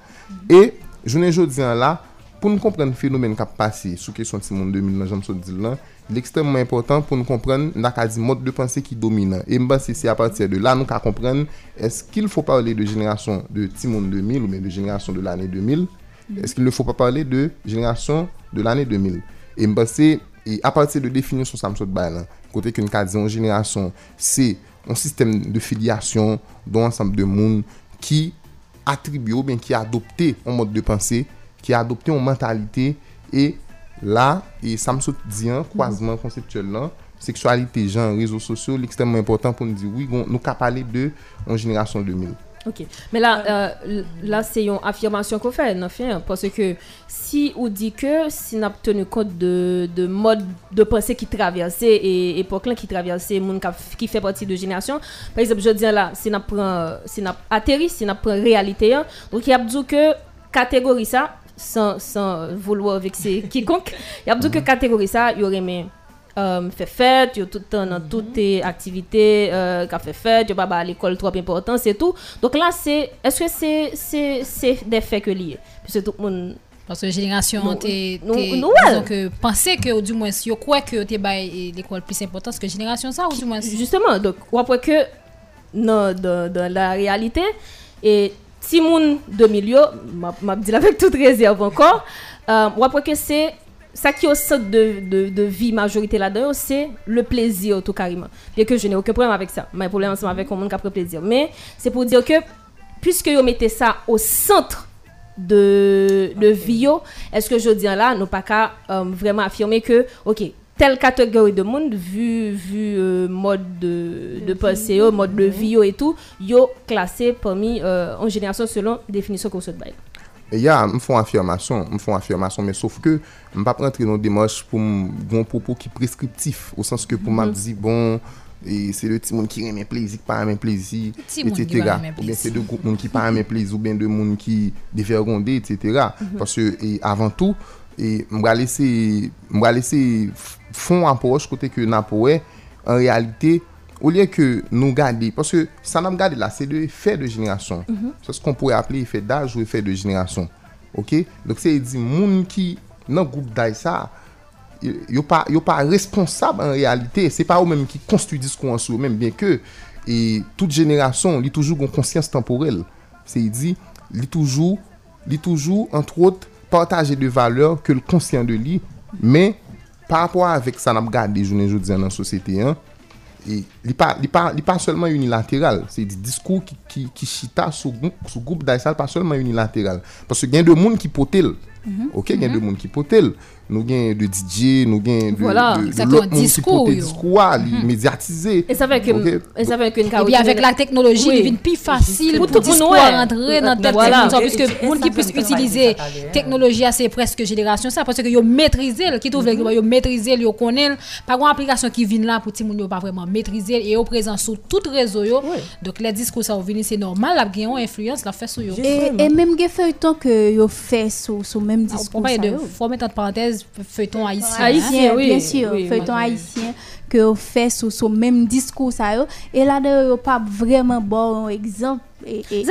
Mm-hmm. Et, je ne dis là, Pou nou kompren fenomen kap pase sou kesyon ti moun 2000 nan jom sou dil lan, l'ekstremman important pou nou kompren lak a di mod de panse ki dominan. E mba se si apatir de la nou ka kompren, eskil fò parle de jenerasyon de ti moun 2000 ou men de jenerasyon de l'anè 2000, eskil ne fò pa parle de jenerasyon de l'anè 2000. E mba se apatir de definisyon sa msot bay lan, kote ki nou ka di an jenerasyon, se an sistem de filiasyon don ansamb de moun ki atribyo ben ki adopte an mod de panse, ki adopte yon mentalite e la, e samsot diyan, kwazman konseptuel lan, non? seksualite, jan, rezo sosyo, l'ekstremman important pou nou di, oui, bon, nou ka pale de yon jenerasyon 2000. Ok, men la, euh, la se yon afirmasyon kon fè, nan fè, parce ke si ou di ke, si nap tenu kont de, de mod de pensè ki traverse, e epok lan ki traverse, moun ka, ki fè pati de jenerasyon, par exemple, je diyan la, si nap pren, si nap ateri, si nap pren realite yon, donc y ap djou ke kategori sa, sans, sans vouloir vexer quiconque. Il y a beaucoup de catégories, ça, il y aurait même. Um, fè fèt, yo toutan nan tout te aktivite uh, ka fè fèt, yo pa ba l'ekol trop important, se tout. Donk non, la se, eske se de fè ke liye? Pise tout moun... Paske jenerasyon te... Nou wè! Pense ke ou di mwen, yo kwe ke te bay l'ekol plis important, se ke jenerasyon sa ou di mwen? Justement, donk wapwe ke nan la realite, e... Et... ti moun 2000 yo, map di la vek tout rezerv ankor, euh, wapwe ke se, sa ki yo sot de, de, de vi majorite la dayo, se le plezi yo tou kariman. Bien ke je ne ouke problem avek sa, may problem ansem avek kon moun kapre plezi yo. Men, se pou diyo ke, pwiske yo mette sa o sentre de, de okay. vi yo, eske je diyan la, nou pa ka um, vreman afirme ke, ok, telle catégorie de monde, vu, vu euh, mode de, de pensée, mode de vie et tout, yo classé parmi euh, en génération selon définition qu'on se bail. E ya, m fon afirmasyon, m fon afirmasyon, men sauf ke m pa prentre nou demosh pou m bon popo ki preskriptif, ou sans ke pou m ap di bon, e se de ti moun ki remen plezik, pa remen plezik, etc. Ou ben se de group moun ki pa remen plezik, ou ben de moun ki defer ronde, etc. Parce, e avan tou, m ga lese, m ga lese... fon apos kote ke nan pouwe, an realite, ou liye ke nou gade, paske sa nan gade la, se de efè de jenerasyon. Mm -hmm. Se skon pouwe aple efè d'aj ou efè de jenerasyon. Ok? Dok se di moun ki nan goup d'aj sa, yo pa, yo pa responsab an realite, se pa ou menm ki konstu diskou an sou, menm bien ke, e tout jenerasyon li toujou gon konsyans temporel. Se di, li toujou, li toujou, antre ot, partaje de valeur ke l konsyans de li, men, Par apwa avèk sa nap gade jounen joudian nan sosyete yon, e, li pa, pa, pa selman unilateral. Se di diskou ki, ki, ki chita sou, sou goup da esal pa selman unilateral. Paswe gen de moun ki potel. Mm -hmm. Ok, gen mm -hmm. de moun ki potel. Ok. Nous gagnons de DJ, nous gagnons de, voilà, de, de discours, discours mm médiatisé. Et ça fait que, okay. et ça fait que et puis avec la technologie, il devient plus facile pour, tout le monde rentrer dans tête voilà. puisque monde qui puisse utiliser technologie c'est presque génération ça parce que yo maîtriser qui trouve -hmm. yo maîtriser yo connaît pas une application qui vient là pour tout monde pas vraiment maîtriser et au présent sur tout réseau. Donc les discours ça venir c'est normal la gagne influence la fait sur yo. Et, même que feuilleton que yo fait sur sur même discours ça. On de faut mettre entre parenthèses feuilleton haïtien. Haïtien, oui. Bien sûr, oui, feuilleton haïtien que vous fait sur ce même discours ça et là d'ailleurs pas vraiment bon exemple et, et, et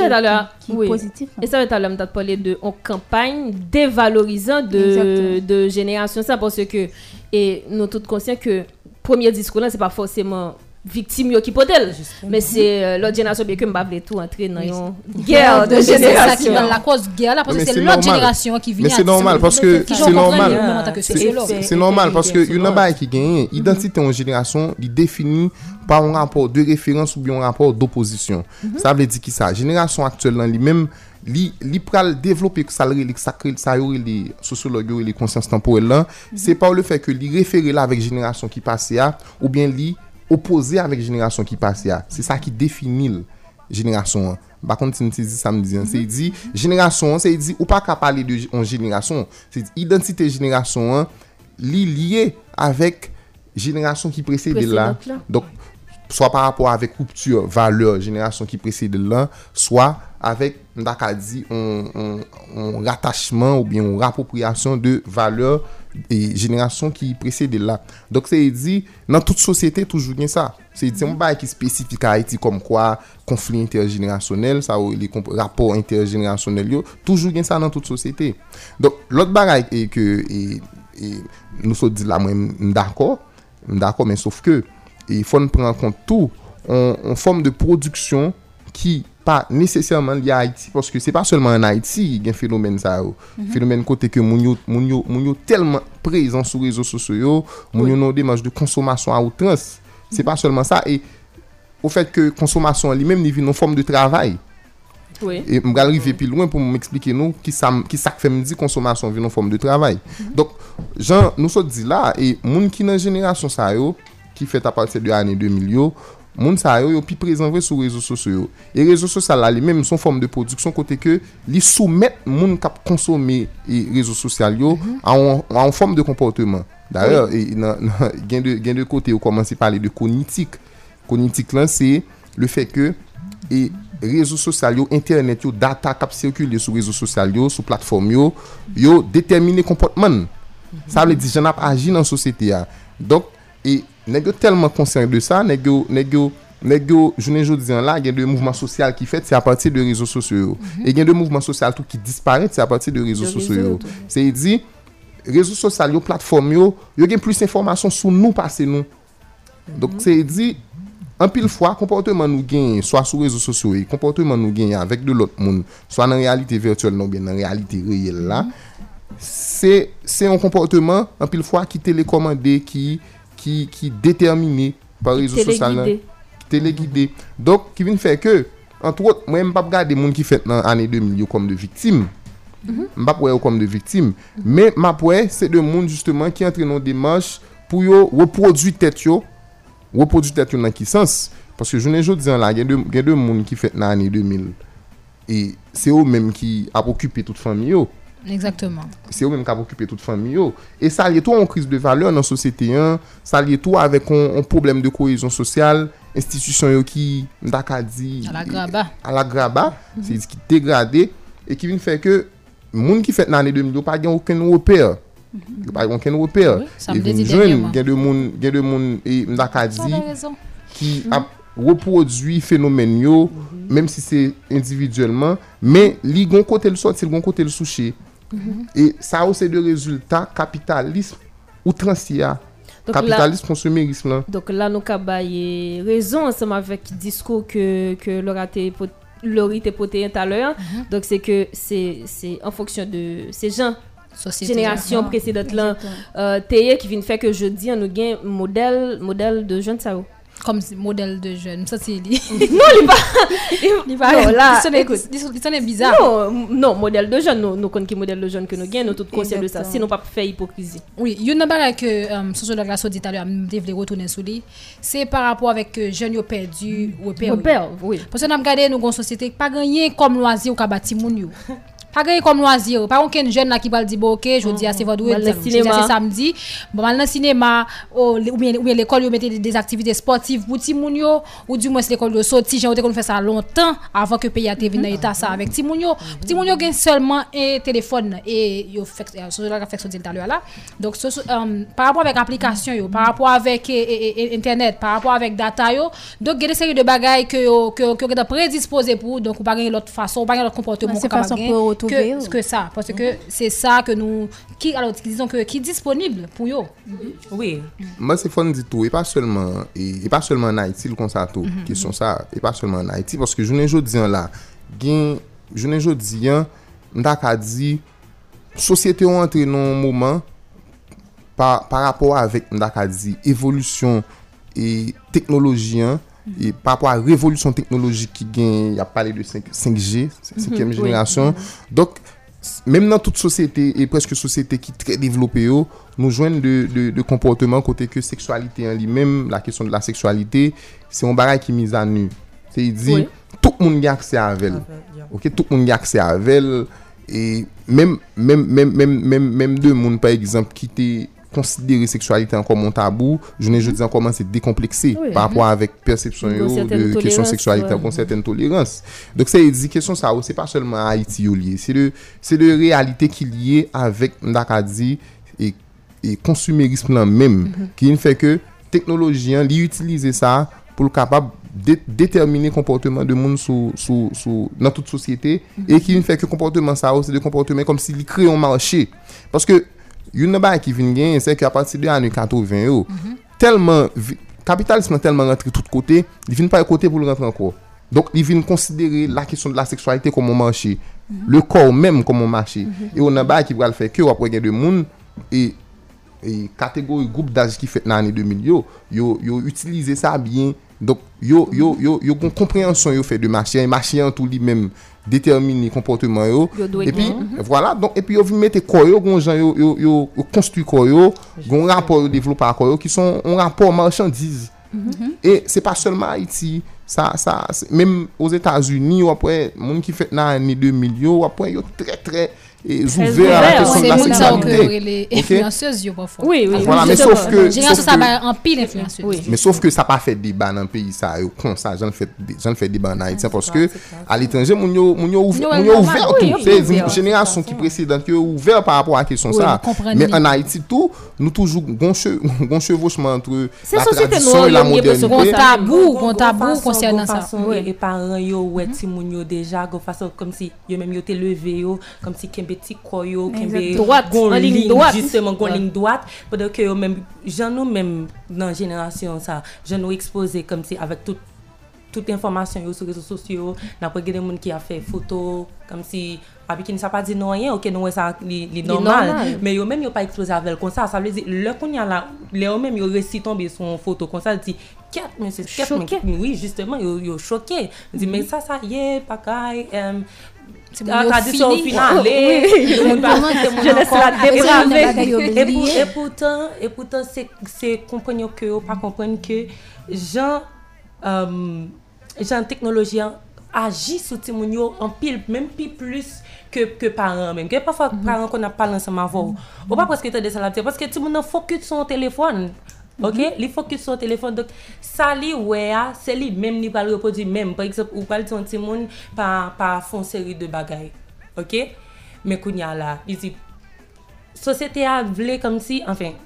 qui, oui. positif. Et ça, tout à l'heure, on parlé de en campagne dévalorisant de, de génération ça parce que et nous tous conscients que premier discours là c'est pas forcément victime yo qui podel. Mais c'est euh, l'autre génération bien que m'bavle tout entrer dans une guerre de génération. C'est la cause guerre là parce que c'est l'autre génération qui vient. Mais c'est normal parce que c'est normal. C'est normal parce que une bail qui gagne, mhm. identité en génération, il définit par un rapport de référence ou bien un rapport d'opposition. Mhm. Ça veut dire qui ça Génération actuelle lui même li, li pral développer que ça le sacré ça les sociologues les consciences temporelles là, mhm. c'est par le fait que li référer là avec génération qui passait ou bien li opposé avec génération qui passe c'est ça qui définit génération par contre c'est ça me dit c'est dit génération c'est dit ou pas qu'à parler de en génération. C'est identité génération liée avec génération qui précède là. Donc soit par rapport avec culture valeur génération qui précède là soit avèk mdak a di on ratachman ou bien on rapopriasyon de valeur e jenerasyon ki prese de la. Dok se yi di, nan tout sosyete toujou gen sa. Se yi di, mwen ba ki spesifika iti kom kwa konflik intergenerasyonel, sa ou li rapor intergenerasyonel yo, toujou gen sa nan tout sosyete. Dok, lot baray e ke e, e, nou so di la mwen mdakor, mdakor men sof ke, e fon pren kontou, on, on form de produksyon ki pas nécessairement lié à Haïti parce que c'est pas seulement en Haïti qu'il y a un phénomène ça mm phénomène côté que moun yo, tellement présent sur les réseaux sociaux moun yo démarche de consommation à outrance. C'est pas seulement ça. Et au fait que consommation lui-même n'est une forme de travail. Oui. Et je vais arriver plus loin pour m'expliquer nous qui ça qui ça fait me dire consommation en forme de travail. Mhm. Donc Jean nous sommes dit là et moun qui dans génération ça yo qui fait à partir de l'année 2000 yo Moun sa yo yo pi prezenve sou rezo sosyo yo. E rezo sosyo la li menm son form de produksyon kote ke li soumet moun kap konsome e rezo sosyal yo mm -hmm. an form de komporteman. Daryo, oui. E, gen, gen de kote yo komanse pale de konitik. Konitik lan se le fe ke e rezo sosyal yo, internet yo, data kap sirkule sou rezo sosyal yo, sou platform yo, yo determine komportman. Mm -hmm. Sa le di jen ap aji nan sosyete ya. Donk, e... Nèk yo telman konsyant de sa, nèk yo, nèk yo, nèk yo, jounen jo diyan la, gen de mouvman sosyal ki fet, se apati de rezo sosyo yo. Mm -hmm. E gen de mouvman sosyal tou ki disparet, se apati de rezo sosyo yo. Se yi di, rezo sosyal yo, platform yo, yo gen plus informasyon sou nou pase nou. Mm -hmm. Dok se yi di, an pil fwa, komporteman nou genye, swa sou rezo sosyo yo, komporteman nou genye avèk de lot moun, swa nan realite virtuel nou gen, nan realite reyel la, mm -hmm. se, se yon komporteman, an pil fwa ki telekomande ki... ki, ki déterminé par réseaux sociaux. Téléguidé. Donc, qui vient faire que, entre autres, moi, je ne pas regarder les gens qui fait dans l'année 2000 comme de victimes. Je mhm. ne pas comme de victimes. Mais ma c'est de monde justement qui entre dans des manches pour reproduire tête reproduire tête dans quel sens parce que je ne dis là il y a deux il y a deux monde qui fait dans l'année 2000 et c'est eux mêmes qui a occupé toute famille yo. Exactement. C'est eux-mêmes qui ont occupé toute famille. Et ça lié tout en crise de valeur dans la société. Hein. Ça lié tout avec un, problème de cohésion sociale. Institution qui, dit, à la graba. À la graba. Mm -hmm. C'est qui dégradé. Et qui vient faire que les gens qui fait dans l'année 2000 n'ont pas aucun repère. Mm -hmm. Pas aucun repère. Me dit jeunes, il y a des gens et dit qui a reproduit phénomène yo, mm -hmm. même si c'est individuellement, mais li gon côté le sorti, gon côté le Mm -hmm. Et ça c'est le résultat capitalisme outrancier. Kapitalisme, konsumerisme. Donk la nou ka baye rezon ansem avèk diskou ke lor ite poteyen talèr. Donk se ke se en fonksyon de se jan, jenerasyon presedant lan, teye ki vin fè ke je di an nou gen model de jan sa ou. Comme modèle de jeune. Ça, c'est non, il pas. Il pas. Non, là, c'est bizarre. Non, non, modèle de jeune, nous, nous connaissons modèle de jeune que nous gagnons, nous tous conscients de ça. Sinon, pas faire hypocrisie. Oui, il y a une chose que euh, sociologue la dit tout à l'heure, je voulais retourner sur lui. C'est par rapport avec que jeunes ont perdu repère. Repère, oui. Parce que nous avons regardé nous, une société, pas gagné comme loisir ou comme bâtiment. Pas comme loisir. Pas aucun jeune là qui va dire, bon, ok, je dis, c'est vendredi, c'est samedi. Bon, dans le cinéma, ou bien l'école, ils mettent des activités sportives pour Timounio, ou du moins l'école de sortie, j'ai fait ça longtemps avant que le pays a été dans l'état ça avec Timounio. Timounio gagne seulement un téléphone et il fait ce que fait ce tout à l'heure là. Donc, euh, par rapport avec l'application, par rapport avec Internet, par rapport avec data, donc il y a des séries de bagailles que que que prédisposé pour, donc, on pas l'autre façon, on pas l'autre comportement que, oh. ce que ça. Parce que mm-hmm. c'est ça que nous. Qui, alors, disons que qui est disponible pour eux. Mm-hmm. Oui. Mm-hmm. Moi, c'est fun du tout. Et pas seulement, et, et pas seulement en Haïti, le concert, qui sont ça. Et pas seulement en Haïti. Parce que je ne dis là, je ne dis pas, dit, société ont entré dans un moment par, par rapport avec, on dit, évolution et technologie, hein, et par rapport à la révolution technologique qui gagne, il y a parlé de 5, g 5e génération. Donc, même dans toute société, et presque société qui est très développée, nous joignent de, de, comportements côté que sexualité en lui-même, la question de la sexualité, c'est un barrage qui est mis à nu. C'est dit, tout le monde a accès à elle. Ok, tout le monde a accès à elle. Et même, même, même, même, même, même deux mondes, par exemple, qui étaient considérer sexualité comme un tabou, je ne dis comment c'est décomplexé Oui. par rapport avec perception yo de question sexualité, ouais. une certaine tolérance. Donc c'est question ça, c'est pas seulement Haïti yo lié, c'est de c'est de réalité qui lié avec Ndakadi et et consumérisme là même qui fait que technologie hein, li utiliser ça pour le capable de déterminer comportement de monde sous sous sous dans toute société et qui fait que comportement ça c'est des comportements comme s'il crée un marché parce que Yon nan ba ki vin gen, se ki apati de ane 80 yo, mm -hmm. telman, kapitalisme nan telman rentre tout kote, li vin pa yon kote pou l rentre anko. Donk li vin konsidere la kesyon de la seksualite komon manche, mm -hmm. le kor menm komon manche. Mm -hmm. E yon nan ba ki pral fe, ki wap wè gen de moun, e, e kategori goup daj ki fet nan ane 2000 yo, yo, yo utilize sa bien, donk yo, yo, yo, yo kon komprensyon yo fe de manche, manche an tou li menm, déterminer comportement yo. Et puis voilà donc et puis yo mettez corps yo gon gens yo yo, yo, yo construit corps yo gon rapport yo développer corps yo qui sont un rapport marchandise. Mm -hmm. et c'est pas seulement Haïti. Ça ça même aux États-Unis après monde qui fait dans l'année 2000 yo après yo très très ouverts à la question de la sexualité. C'est influenceuse, yo, parfois. Oui, oui. Voilà, mais sauf que... Génération, ça va en pile influenceuse. Mais sauf que ça pas fait débat dans le pays, ça, yo, con, ça, j'en fais débat en Haïti, ah, parce que à l'étranger, moun yo ouvert tout. C'est une génération qui précédente, qui est ouvert par rapport à la question ça. Mais en Haïti, tout, nous toujours gon chevauchement entre la tradition et la modernité. Gon tabou, gon tabou concernant ça. Les parents, yo, ouais, mhm. ti moun yo déjà, gon façon, comme si, yo même yo te levé, yo, comme si kembe ti koyo, kembe gon ling Justement, gon ling doat Pwede ke yo men, jan nou men nan jenerasyon sa Jan nou expose kom si avek tout Tout informasyon yo sou rezo sosyo Na pou gen de moun ki a fe foto Kom si, ah, api ki ni sa pa di nou anyen Ok nou we sa li, li normal. Men yo men yo pa expose avek kon sa Sa vle di, lè kon yan la Lè yo men yo resi tombe son foto kon sa Di, ket men se ket men Oui, justement, yo, yo choke Di, men sa sa ye, pakay Ehm um, tradisyon ou finalè, je lè se la deprave. E poutan, se kompren yo ke yo, pa kompren ke, jan, euh, jan teknolojian, aji sou ti moun yo an pil, menm pi plus ke, ke paran menm. Ke pa fwa paran kon ap palan sa ma vò. Ou pa preske te de sa la pte, preske ti moun an fokus son telefon, Ok, li fokus sou telefon. Dok, sa li we a, se li menm li pal reprodu menm. Par eksep, ou pal ton timoun pa, pa fon seri de bagay. Ok? Men koun ya la, izi, sosyete a vle kom si, anfen,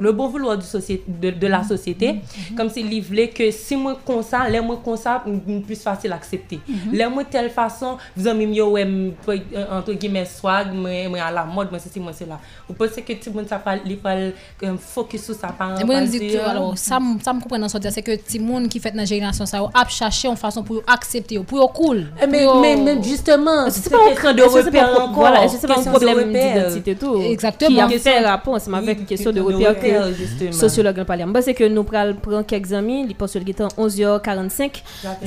le bon vouloir du société, de, de la société, mm -hmm. comme si li vle que si mwen konsa, lè mwen konsa, mwen plus fasil aksepte. Mm -hmm. Lè mwen tel fason, vizan mi myo wèm, euh, entre gimè swag, mwen a la mod, mwen se si mwen se la. Ou pense ke ti moun sa pal, li pal fokus sou sa pan. Mwen mwen dik tou, alo, sa m koupren nan sotia, se ke ti moun ki fèt nan jenasyon sa, ou ap chache yon fason pou yo aksepte yo, pou yo koul. Men, justement, se se pa kèsyon de repèr ankon, kèsyon de repèr. Exactement. Ki apè rapons, ma vek kèsyon de repèr que sociologue parlé. Moi c'est que nous pral prend quelques amis, il pense qu'il est 11h45.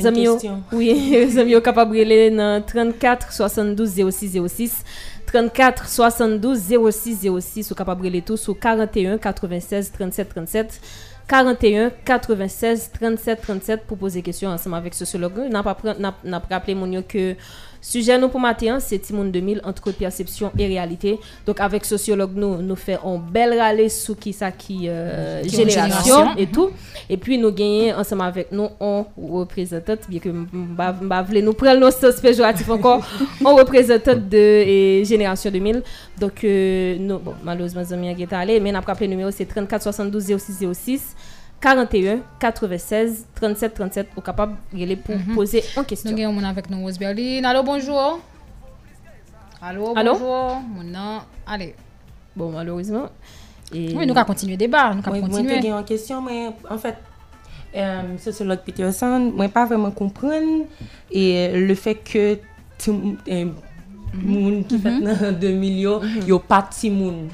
Amis oui, amis capable reler dans 34 72 06 06. 34 72 06 06 ou capable reler tout sur 41 96 37 37. 41 96 37 37 pour poser question ensemble avec sociologue. N'a pas n'a pas rappelé mon que sujet nous pour matin c'est Timon 2000 entre perception et réalité. Donc avec sociologue nous nous fait un bel râler sur qui ça qui euh, génération et tout. Et puis nous gagnons ensemble avec nous on représentant bien que vle nous prendre nos sens péjoratif encore on représentant de et génération 2000 donc euh, nous bon malheureusement Zamia est allé mais n'a pas rappelé le numéro c'est 34 72 06 06 41 96 37 37 ou capable de pour mm -hmm. poser en question. Nous avons avec nous Rose Berlin. Allô, bonjour. Allô, Allô? bonjour. Mon nom. Allez. Bon, malheureusement. Et... Oui, nous allons continuer le débat. Nous allons continuer. Moi, en question, mais en fait, euh, sociologue Peterson, moi, pas vraiment comprendre et le fait que tout, euh, moun qui mm -hmm. fait dans 2000 yo, yo pas moun.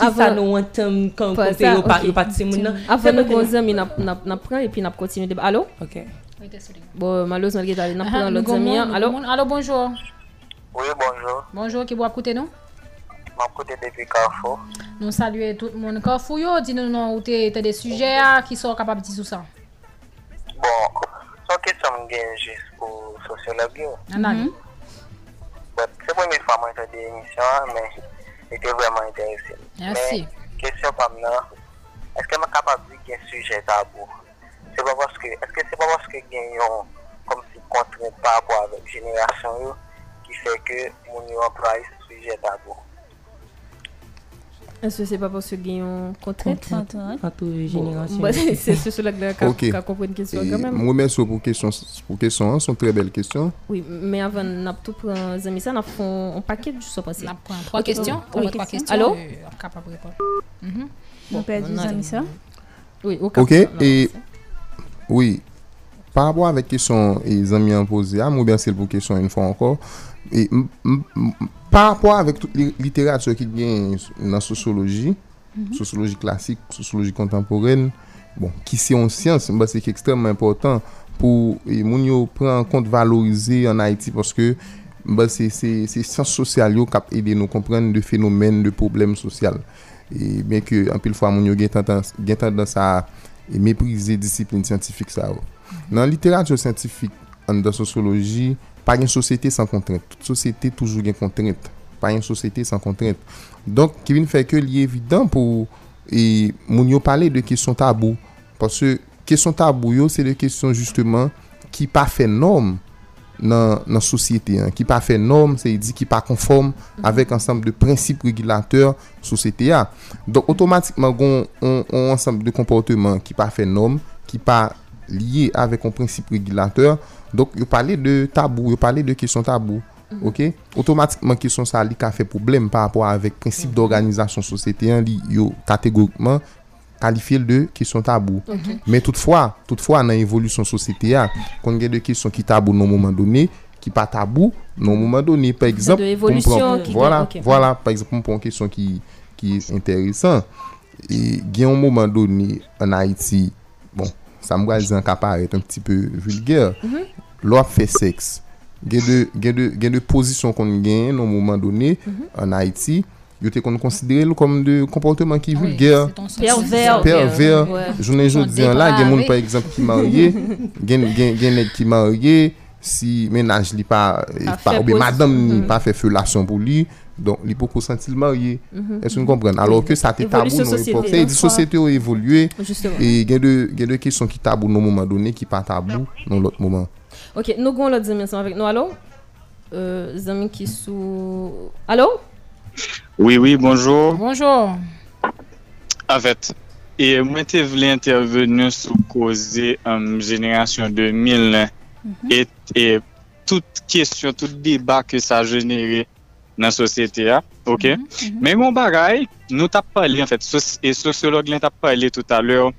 Avan nou an tem kon konpe yo pati moun nan. Avan nou kon zami nap pran epi nap kontinu deba. Alo? Ok. Bon, malouz nan geta nap pran lout zami an. Alo, bonjou. Oui, bonjou. Bonjou, ki bo ap koute nou? Map koute depi Karfou. Nou salue tout moun Karfou yo. Di nou nou ou te de suje a ki sou kapab di sou sa. Bon, son kesyon gen jis pou sosyolog yo. Anan. Se pou mi fwa mwen te de emisyon, men... Ite vwèman interese. Mersi. Men, kesyon pam nan, eske mè kapab di gen suje tabou? Se pa woske, eske se pa woske gen yon kom si kontren pa apwa avèk jenerasyon yo ki fè ke moun yo apwa yon suje tabou? Entre générations. C'est c'est cela que Ok. qui a compris une question Et quand même. Moi, remercie pour question, pour question, hein, sont très belles questions. Oui, mais avant, n'a tout prend Zami ça, n'a fait un paquet du so passé. On prend trois Ok, questions. oui. On trois questions. Allô? euh, on est capable de répondre. Mhm. A- ami ça. Oui, au Ok, et oui, par rapport avec question et les amis ont posé, ah, moi bien c'est pour question une fois Par rapport avèk tout literatur ki gen nan sociologi, mm -hmm. sociologi klasik, sociologi kontemporel, bon, ki se yon siyans, mba se ki ekstremman important pou moun yo pren kont valorize an Haiti, poske mba se siyans sosyal yo kap ede nou kompren de fenomen, de problem sosyal. E ben ke anpil fwa moun yo gen tendans, gen tendans a meprize disiplin scientifique sa yo. Oh. Nan mhm. literatur scientifique an da sociologi, pa gen sosyete san kontrent. Tout sosyete toujou gen kontrent. Pa gen sosyete san kontrent. Donk, ki vin fè ke li evidant pou e, moun yo pale de kesyon tabou. Pase, kesyon tabou yo, se de kesyon justeman ki pa fè norm nan, nan sosyete. Ki pa fè norm, se yi di ki pa konform avèk ansamb de prinsip regulateur sosyete ya. Donk, otomatikman gon ansamb de komporteman ki pa fè norm, ki pa liye avèk an prinsip regulateur sosyete. Dok yo pale de tabou, yo pale de kesyon tabou. Ok, otomatikman kesyon sa li ka fe problem par apwa avek prinsip d'organizasyon sosete an li yo kategorikman kalifil de kesyon tabou. Okay. Men toutfwa, toutfwa nan evolusyon sosete ya, kon gen de kesyon ki tabou nan mouman doni, ki pa tabou nan mouman doni. Par exemple, pou m kesyon ki, ki enteresan, e, gen yon mouman doni an Haiti, bon, sa mwa alizan ka paret un pti peu vulger, mm -hmm. lò ap fè seks. Gen de, gen, de, gen de pozisyon kon gen nou mouman donè mm -hmm. an Haiti, yo te kon konsidere lò kom de komporteman ki vulger. Perver. Perver. Jounen joun diyan la, gen moun par exemple ki marye, gen, gen net ki marye, si menaj li pa, pa oube madame ni pa fè felasyon pou li, Don, li pou konsantil marye. Mm -hmm. Est-ce nou kompren? Alors ke sa te tabou nou epote. E di sosyete ou evolue. E gen de kesyon ki tabou nou mouman donen, ki pa tabou nou lot mouman. Ok, nou goun lot zemen san avèk nou. Alo? Euh, zemen ki sou... Alo? Oui, oui, bonjour. Bonjour. Avèt, e mwen te vle intervenu sou koze um, jenerasyon euh, 2000 mm -hmm. et, et tout kesyon, tout deba ke sa jenere nan sosyete a, ok? Mhm. Mm -hmm. Men yon bagay, nou tap pale, en fait, sos, e sociolog lè tap pale tout alèr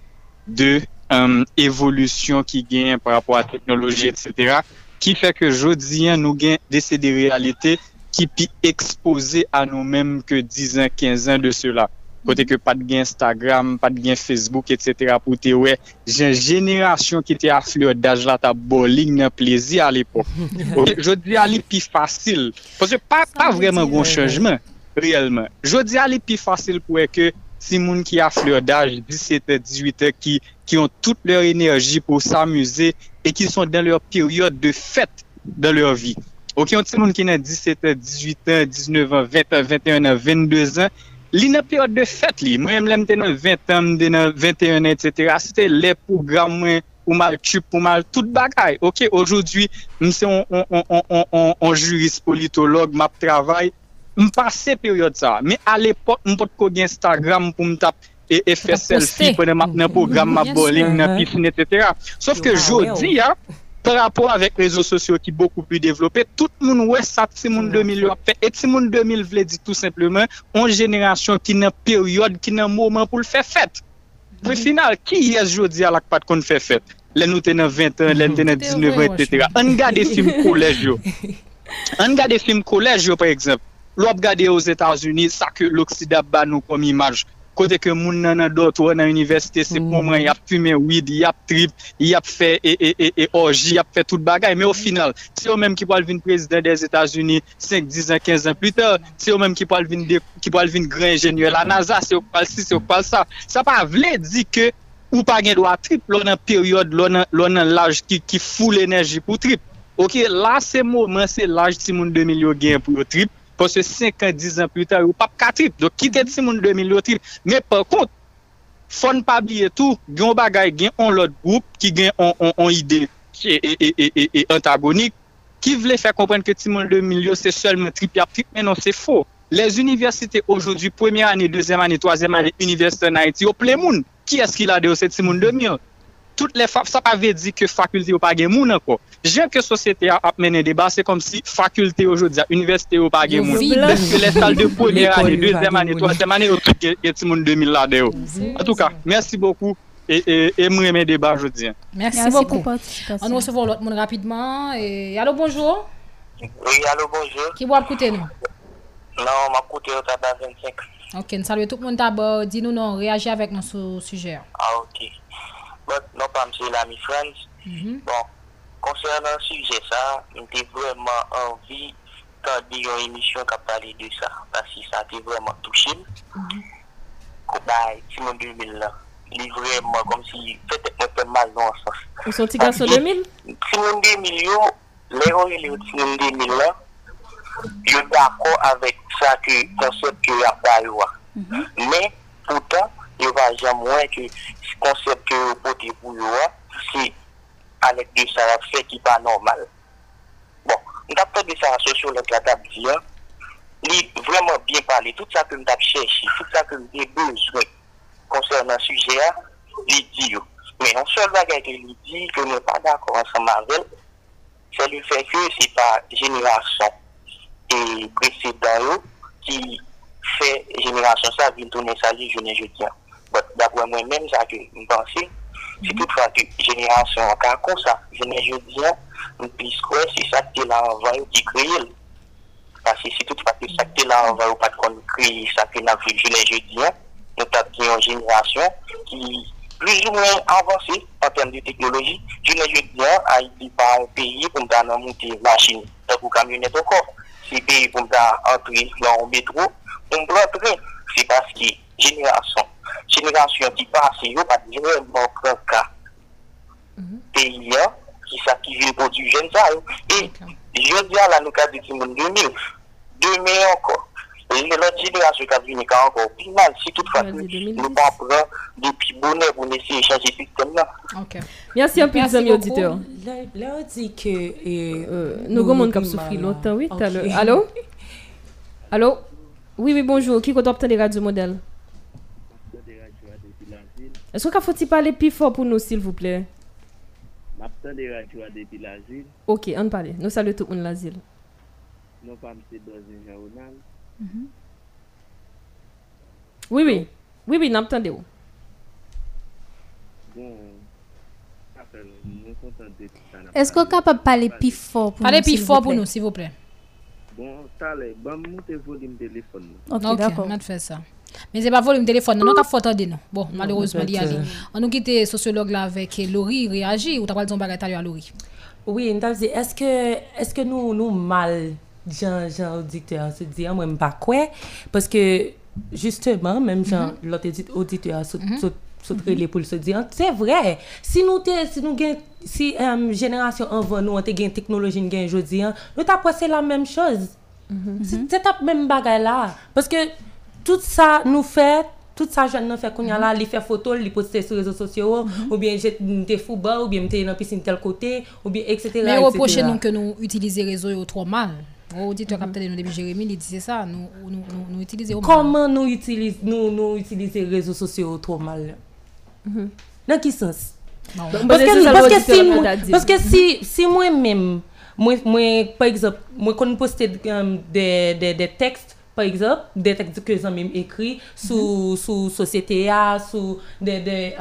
de euh, um, evolusyon ki gen par rapport a teknoloji, etc., ki fè ke jodi an nou gen dese de realite ki pi expose a nou menm ke 10 an, 15 an de cela. kote ke pat gen Instagram, pat gen Facebook, etc. pou te we, jen jenerasyon ki te afleur daj la ta boling nan plezi al epok. Jodi al epi fasil, pwese pa, pa vreman goun chanjman, reyelman. Jodi al epi fasil pou e ke si moun ki afleur daj 17-18 ki, ki yon tout leur enerji pou s'amuse e ki son dan leur peryode de fèt dan leur vi. Ok, yon ti moun ki nan 17-18 an, 19 an, 20 an, 21 an, 22 an, Li nan peryode de fèt li, mwen mlem te nan 20 an, mde nan 21 an, etc. Se te le program mwen, ou mal tup, ou mal tout bagay. Ok, ojoudwi, mse on juris politolog, map travay, mpase peryode sa. Me al epot, mpot kode Instagram pou mtap e fè selfie, pou nan program map bowling, nan piscine, etc. Sof ke jodi ya, par rapport avèk rezo sosyo ki boku pi devlopè, tout moun wè sa ti moun 2000 yo apè, et ti moun 2000 vle di tout simplement, on jenerasyon ki nan peryode, ki nan mouman pou l fè fèt. Pou final, ki yes jodi alak pat kon fè fèt? Lè nou tè nan 20 an, lè nou tè nan 19 an, etc. An gade film kolej yo. An gade film kolej yo, par exemple. Lop gade yo os Etats-Unis, sa ke l'Oksida ba nou kom imaj. kote ke moun nan nan dot wè nan universite se pou mm. mwen yap fume wid, yap trip, yap fe e, e, e, e orji, yap fe tout bagay. Men ou final, se yo menm ki pou alvin prezident des Etats-Unis 5, 10 an, 15 an plus ter, se yo menm ki pou alvin, alvin gran genye la NASA, se yo pal si, se yo pal sa. Sa pa vle di ke ou pa gen do a trip, lò nan peryode, lò nan, nan laj ki, ki fou l'enerji pou trip. Ok, la se mouman se laj ti moun 2 milyon gen pou yo trip, Pwosè 5 an, 10 an plus ta, yo pap katrip. Do ki te ti moun 2000 yo trip. Men par kont, fon pa bliye tou, gen bagay gen on lot group ki gen on, on, on ide e, e, e, e antagonik. Ki vle fè komprenn ke ti moun 2000 yo se selman trip ya trip, men non se fò. Les universités aujourd'hui, première année, deuxième année, troisième année, université en Haïti, au plein monde. Qui est-ce qu'il a de ces petits monde de mieux Toutes les fa- ça pas veut dire que faculté ou pas gen moun encore. J'aime que société a a mené débat, c'est comme si faculté aujourd'hui, université ou pas gen moun. que les salles de gen année, moun. troisième année, yo tout gen gen ti moun 2000 là dedans. En tout cas, merci beaucoup et et et moi aimer débat aujourd'hui. Merci, Merci beaucoup. On nous recevons l'autre monde rapidement. Et... Allô, bonjour. Oui, allô, bonjour. Qui va écouter nous? Non, m'a coûté au tabac 25. Ok, nous saluons tout le monde d'abord. Dis-nous non, réagis avec nous sur le sujet. Ah, ok. bot, non pa mse la mi frans. Mm-hmm. Bon, konsernan suje sa, mte vwèman anvi tan di yon emisyon ka pale de sa. Pasi sa te vwèman touchim. Kou bay, ti moun 2000 la. Li vwèman kom si fète mwen fè mal nan sa. Ou son ti ganson 2000? Ti moun 2000 yo, le yon yon yon ti moun 2000 la, yo d'akon avèk sa ki konsep ki yon apay wak. Men, mm-hmm. poutan, yo va jamais moins que ce concept que yo porté pour yo, c'est avec de ça fait qui pas normal. Bon, on a pas de ça sociologue la table hein. Il vraiment bien parlé, tout ça que avons cherché, tout ça que avons besoin concernant ce sujet, il dit. Mais un seul bagage que il dit que nous n'est pas d'accord avec elle, c'est le fait que c'est pas génération et précédent qui fait génération ça vient tourner ça les jeunes je dis. But d'après moi-même, ça que je pense, c'est toutefois que génération encore comme ça, je dis, nous puisque c'est ça qui est là en voie qui crée. Parce que c'est toutefois que ça qui est là en voie pas qu'on crée ça que nous avons vu jeunes je dis, nous avons une génération qui plus ou moins avancée en termes de technologie. Je ne dis pas, Haïti pas un pays pour nous monter machine, donc pour camionnette encore. C'est un pays pour nous entrer dans le métro, pour nous entrer. C'est parce jenerasyon ki pase yo pati vreman kran ka peyi an ki sa ki vye pou di jen sa yo e yo di ala nou ka diti moun 2000 2000 anko e lor jenerasyon ka vini ka anko pi mal si tout fati nou pa pran depi bonen pou nese e chanje sistem la Mersi an pi zami odite yo La ou di ke nou gomoun kap soufri lontan Alo Alo Oui, oui, bonjour. Qui compte obtenir Radio Modèle Est-ce qu'on faut parler plus fort pour nous, s'il vous plaît? M'attend des radios depuis l'asile. Ok, on parle. Nous saluons tout le monde l'asile. Non pas M. Dozin Jaonal. Oui, oui. Oui, oui, Bon, nous de ça. Est-ce qu'on est capable de parler plus fort pour Parlez nous plus s'il vous fort pour nous, s'il vous plaît. Bon, t'allez, bon, montez volume téléphone. Ok, Ok, d'accord. on a fait ça. Men se pa volim telefon nan, nan ka fote de nou. Bon, malerouzman li ali. An nou kite sociolog la vek Lori, reagi ou ta pal zon bagay talyo a Lori? Oui, nou ta vzi, eske nou mal jan auditeur se di an mwen mpa kwe? Paske, justeman, menm jan lot auditeur sotre li pou se di an, ah, se vre, si nou te, si nou gen, si euh, jenerasyon anvan nou an te gen teknoloji gen jodi an, nou ta pwese la menm choz. Se tap menm bagay la. Paske, Tout ça nous fait, tout ça jeune nous fait qu'on y a là, il fait photo, il poste sur les réseaux sociaux, ou bien j'ai des football, ou bien j'étais dans la piscine tel côté, ou bien etc. Mais etc. reprochez nous que nous utilisons les réseaux yo trop mal. Auditeur capteur nous depuis Jérémy, il disait ça, nous nous nous, nous utilisons. Comment nous utilisons nous, nous utilisons les réseaux sociaux trop mal? Dans quel sens? Non. Parce que, parce que si, parce que si, si moi-même, moi, moi, par exemple, moi, quand je poste euh, des, des, des textes, par exemple, des textes que j'ai même écrits sous, sous société, A, sous des, des,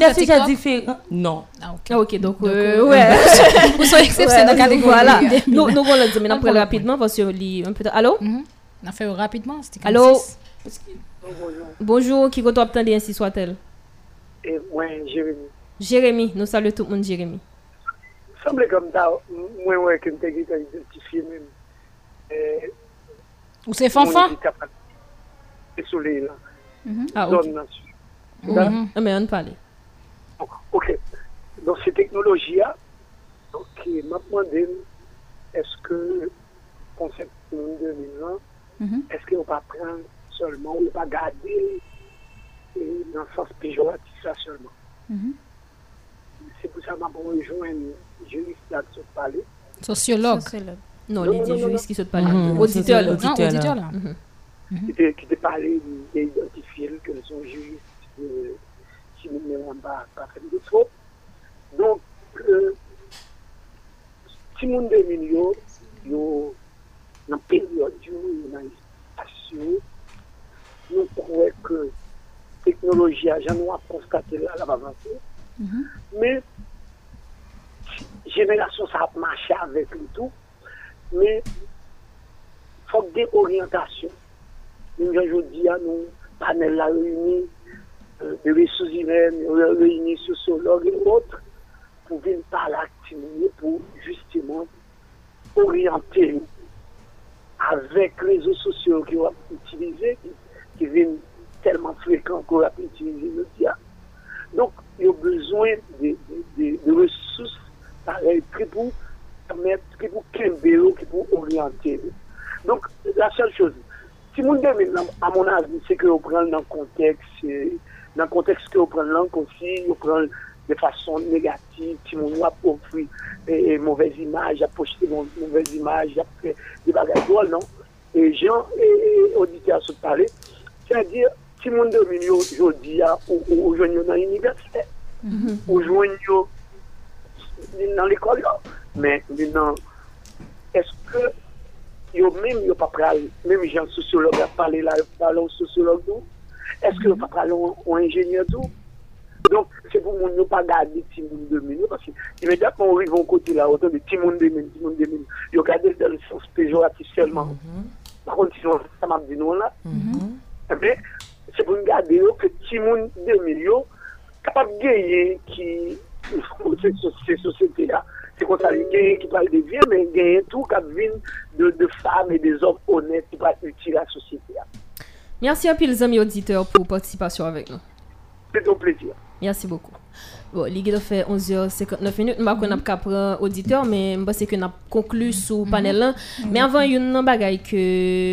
fait sujets TikTok? différents. Non. Ah, ok. Ah, ok, donc, euh, euh, ouais. vous soyez exceptionnel dans la catégorie. Voilà. Nous, nous, on le dit, mais après rapidement, parce que lit un peu. Allô? On a fait rapidement, c'était Allô? 46. Bonjour, qui compte obtenir ainsi soit-elle? Et moi, Jérémy. Jérémy, nous saluons tout le monde, Jérémy. semble comme ça, moi, ouais, que je t'ai identifié même. Ou c'est Fanfan C'est soleil là. Ah, ok. Mhm. Mais on parle. Ok. Donc, ces technologies-là, donc, m'a demandé, est-ce que le concept de 2020, est-ce qu'on va prendre seulement ou pas garder et dans le sens péjoratif ça seulement? C'est pour ça que je rejoindre un juriste là se parler. Sociologue. Non, Non, il non, dit non, juriste non. qui saute pas là. Mhm. Auditeur, là. Auditeur, Non, là. auditeur, là. Mhm. qui te, qui te parlait d'identifier que son juristes, euh, si nous ne l'avons pas, pas fait de faute. Donc, euh, si nous avons des millions, yo, dans la période, dans l'espace, nous croyons que la technologie, a jamais constaté là, elle va avancer. Mais, génération, ça a marché avec le tout. Mais, il faut des orientations. Nous, je dis à nous, panel là réunis, euh, de ressources humaines, réunis sociologues et autres, pour venir parler pour justement orienter avec les réseaux sociaux qui ont utilisés, qui, viennent tellement fréquents qu'on a utilisé le dia. Donc, il y a besoin de, de, de, de permettre, qui pour camber, qui pour orienter. Donc, la seule chose, si mon maintenant, à mon avis, c'est que vous prenez dans le contexte, euh, dans le contexte que vous prenez langue aussi, vous prenez de façon négative, si a offert et mauvaise image, posté mon mauvaise image, a fait des bagages non? Et gens et, auditeurs se parler, c'est-à-dire, si mon domine aujourd'hui, ou, joignent dans l'université, ou joignent dans l'école. Mais maintenant, est-ce que yo même yo pas même gens sociologues a parlé là parler aux sociologues tout est-ce que yo pas pral aux ingénieurs tout? Donc c'est pour moun yo pas garder ti moun de mine parce que immédiatement on arrive au côté là autant de ti moun de mine ti moun de mine yo garder dans le sens péjoratif seulement par contre si on ça m'a dit non là. Eh bien c'est pour nous garder que ti moun de mine yo capable gagner qui ces sociétés là Se kon sa li genyen ki pal de vie, men genyen tou kap vin de, de fam e de zom honet ki pal uti la sosite ya. Mersi apil zami auditeur pou participasyon avek nou. Se ton plezir. Mersi bokou. Bon, li ge do fe 11h59 minute, mba kon ap kapran auditeur, men mba se kon ap konklu sou panel lan. Men avan yon nan bagay ke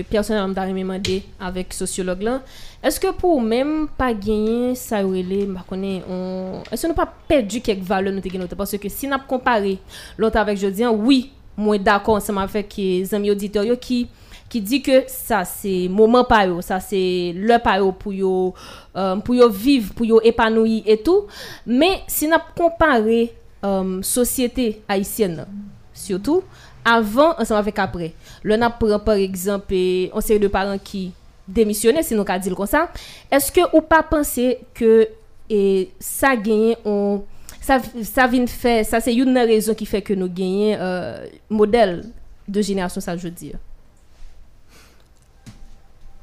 personel am darimeman de avek sociolog lan, Eske pou mèm pa genyen sa yo ele, mba konen, on... eske nou pa perdi kek vale nou te gen lote? Paske si nap kompare lote avèk jodi an, oui, mwen dakon seman fèk zanmi auditor yo ki, ki di ke sa se moman pa yo, sa se lè pa yo pou yo, um, pou yo viv, pou yo epanoui etou. Men, si nap kompare um, sosyete haisyen nan, syotou, avan anseman fèk apre. Lè nap pran par exemple, anseye de paran ki... démissionner si nous dire comme ça. Est-ce que ou pas penser que et ça gagne on ça ça vient faire ça c'est une raison qui fait que nous gagnons euh, modèle de génération ça je veux dire?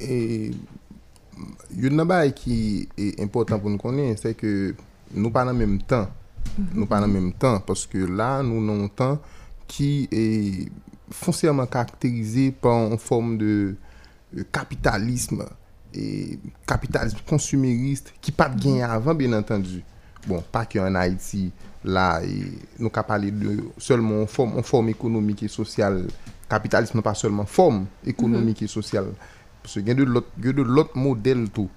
Et une chose qui est important pour nous connaître c'est que nous pas en même temps. Nous pas en même temps parce que là nous avons un temps qui est foncièrement caractérisé par une forme de kapitalisme, kapitalisme konsumeriste, ki pat gen avan, bien entendu. Bon, pa ki an Haiti, la, nou ka pale de, selman, an form ekonomik e sosyal, kapitalisme nan pa selman, form ekonomik mm-hmm. e sosyal. Pse gen de lot model tou.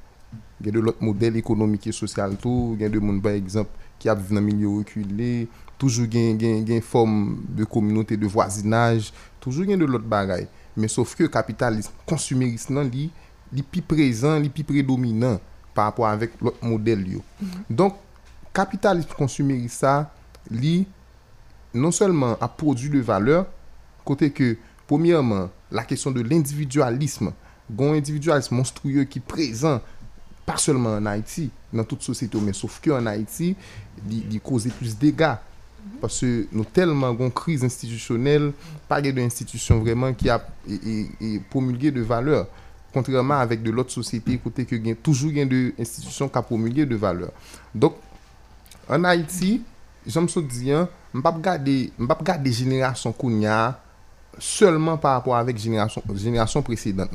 Gen de lot model ekonomik e sosyal tou, gen de moun, par exemple, ki ap vive nan milyo rekule, toujou gen, gen, gen form de kominote de voisinaj, toujou gen de lot bagay. Mais sauf que le capitalisme consumériste nan li li plus présent plus prédominant par rapport avec l'autre modèle. Mm -hmm. donc capitalisme consumériste ça non seulement a produit de valeur côté que premièrement la question de l'individualisme gon individualisme monstrueux qui présent pas seulement en Haïti dans toute société mais sauf que en Haïti il cause plus de dégâts parce que nous tellement une crise institutionnelle, pas d'institution vraiment qui a promulgué de valeurs, contrairement avec de l'autre société côté que y toujours une de institutions qui a promulgué de valeurs. Donc en Haïti, j'aime se dire, je ne pas regarder génération qu'on a seulement par rapport avec génération génération précédente.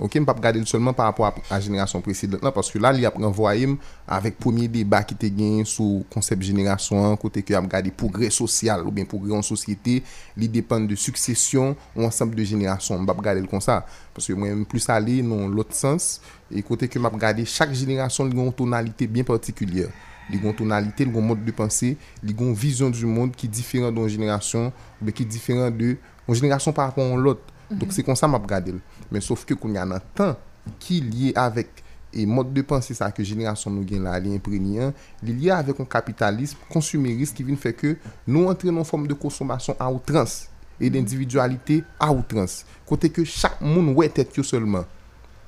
Ok, m pa ap gade l solman par rapport a, a jenerasyon presidant nan, paske la li ap renvoyem avèk pomi deba ki te gen sou konsep jenerasyon, kote ki ap gade progre sosyal ou ben progre an sosyete, li depan de suksesyon ou ansamp de jenerasyon. M pa ap gade l kon sa, paske mwen m plus ale non lot sens, e kote ki m ap gade chak jenerasyon li gon tonalite bien partikulyer. Li gon tonalite, li gon mod de pensé, li gon vizyon du moun ki diferan don jenerasyon, ou ben ki diferan de, don jenerasyon par rapport an lot. Mm -hmm. Dok se kon sa m ap gade l. Men sof ke koun ya nan tan ki liye avèk e mod de pansi sa ke jenerasyon nou gen la li imprenyen, li liye avèk an kapitalisme, konsumerist ki vin fè ke nou antre nan form de konsomasyon a outrans e d'individualite a outrans. Kote ke chak moun wè tèt yo selman.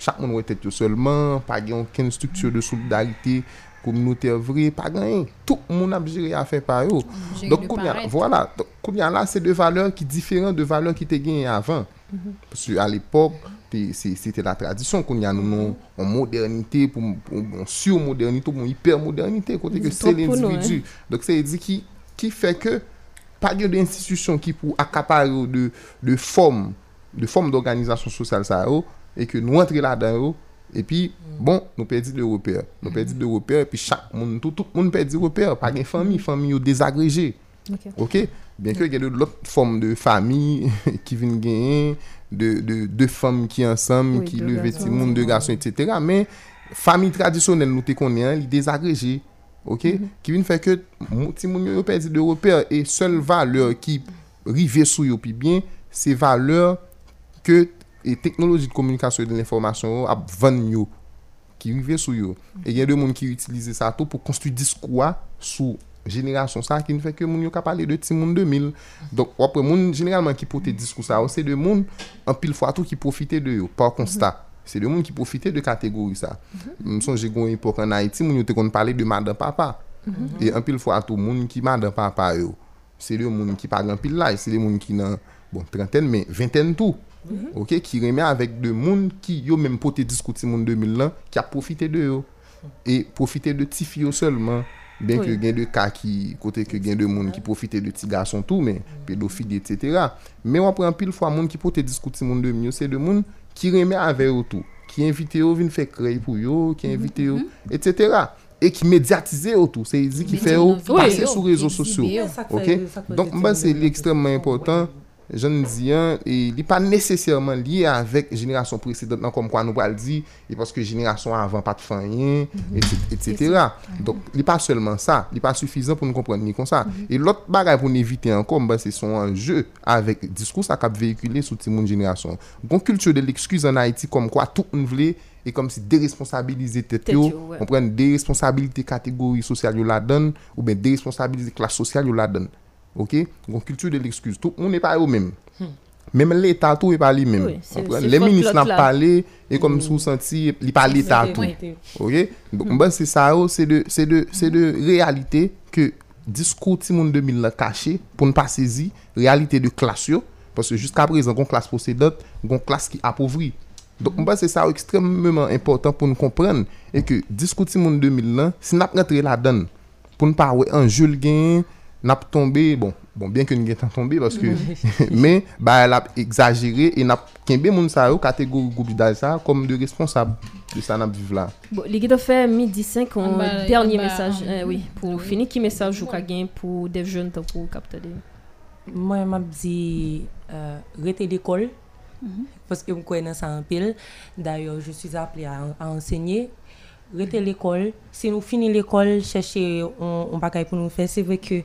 Chak moun wè tèt yo selman, pa gen ken struktur de solidarite, kominote vre, pa gen yon. Tout moun ap jere a fè pa yo. Jere de paret. Voilà. Koun ya la, se de valeur ki diferent de valeur ki te gen yon avan. Parce qu'à l'époque, c'était la tradition qu'on y a nous, en modernité, pour, pour sur-modernité, pour hyper-modernité, côté que C'est l'individu. Donc, c'est dit qui, qui fait que pas de d'institution qui pour accaparer de, de formes de d'organisation sociale ça yo, et que nous entrons là-dedans yo, et puis bon nous perdons de repères. Nous perdons de repères et puis chaque monde tout, tout le monde perd de repères pas de famille famille yo désagrégée Ok. okay? Bien ke gen lout fòm de fami ki vin gen, de fòm ki ansam, ki leve ti moun, de gason, etc. Men, fami tradisyonel nou te konen, li desagreje. Ok? Mm -hmm. Ki vin fè ke ti moun yo perdi de repèr e sol valeur ki rive sou yo pi bien, se valeur ke teknoloji de komunikasyon de l'informasyon ap van yo. Ki rive sou yo. Mm -hmm. E gen de moun ki utilize sa to pou konstu diskwa sou génération ça qui ne fait que moun yo ka parler de ti moun 2000 donc après moun généralement qui porte discours ça c'est de moun en pile fois tout qui profiter de yo. Par constat c'est de moun qui profiter de catégorie ça. Me songe gon époque en Haïti moun yo te kon parler de madame papa. Et en pile fois tout moun qui madame papa yo c'est de moun qui pas grand pile là c'est des moun qui nan bon trentaine mais vingtaine tout. OK qui remet avec de moun qui yo même porté discours ti moun 2000 là qui a profité de yo. Et profiter de ti filles seulement Ben oui. ke gen de ka ki, kote ke gen de moun ki profite de ti gason tou, men, pedofili, etc. Men wap pran pil fwa moun ki pote diskuti moun de myo, se de moun ki reme ave yo tou. Ki invite yo vin fe krey pou yo, ki invite yo, etc. E et ki mediatize yo tou. Se yi di ki fe yo pase sou rezo sosyo. Ok? Donk mba se li ekstremman important je ne dis rien il n'est pas nécessairement lié avec génération précédente comme quoi nous le dire et parce que génération avant pas de fin rien etc, etc. donc il n'est pas seulement ça il n'est pas suffisant pour nous comprendre ni comme ça. Et l'autre bagage pour nous éviter encore ben, c'est son enjeu avec discours ça cap véhiculé sous toute mon génération. Une culture de l'excuse en Haïti comme quoi tout voulait et comme si déresponsabiliser yo, yo, ouais. on prend des responsabilités catégorie sociale yo la donne ou bien des responsabilités classe sociale yo la donne OK? Une culture de l'excuse tout on n'est pas au même même l'État tout est pas lui-même. Oui, On les ministres n'ont là. parlé et comme sous senti il pas l'État tout. OK? Donc ben, c'est ça oh, c'est de de de réalité que discours ti monde 2000 là caché pour ne pas saisir réalité de classe parce que jusqu'à présent gon classe possédante, gon classe qui appauvrit. Donc ben, c'est ça extrêmement important pour nous comprendre et que discours monde 2000 là si n'a rentrer là-dedans pour ne pas ouais un jeu gain n'a tombé bon bon bien que nous gain tombé parce que mais bah elle a exagéré et n'a kembe moun sa yo catégorie groupe ça comme de responsable de ça n'a vivre là. Bon, les gars fait midi 5 On un va- dernier on va- message on- euh, oui pour finir. Qui message ou gain pour des jeunes pour capter Moi, m'a dit euh, rester l'école parce que je connais ça en pile. D'ailleurs, je suis appelée à, à enseigner. rete l'ekol, se nou fini l'ekol, chèche on, on bagay pou nou fè, se vè ke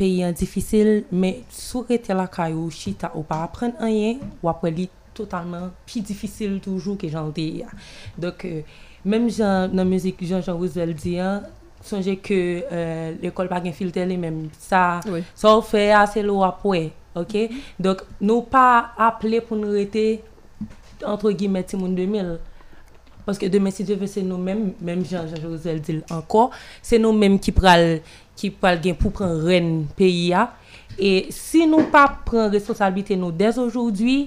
peyi an difisil, mè sou rete la kayo, chita ou pa apren anyen, wapre li totalman pi difisil toujou ke jan de ya. Dok, euh, mèm jan nan müzik Jean-Jean Roosevelt diyan, sonje ke euh, l'ekol bagen filte li mèm, sa, oui. sa ou fè ase lo apwe, ok? Mm-hmm. Dok, nou pa aple pou nou rete, entre guillemets, timoun 2000, Paske demen si Dieu ve se nou men, men Jean-Josel dil anko, se nou men ki pral, ki pral gen pou pran ren peyi ya. E si nou pa pran responsalbite nou des ojoudwi,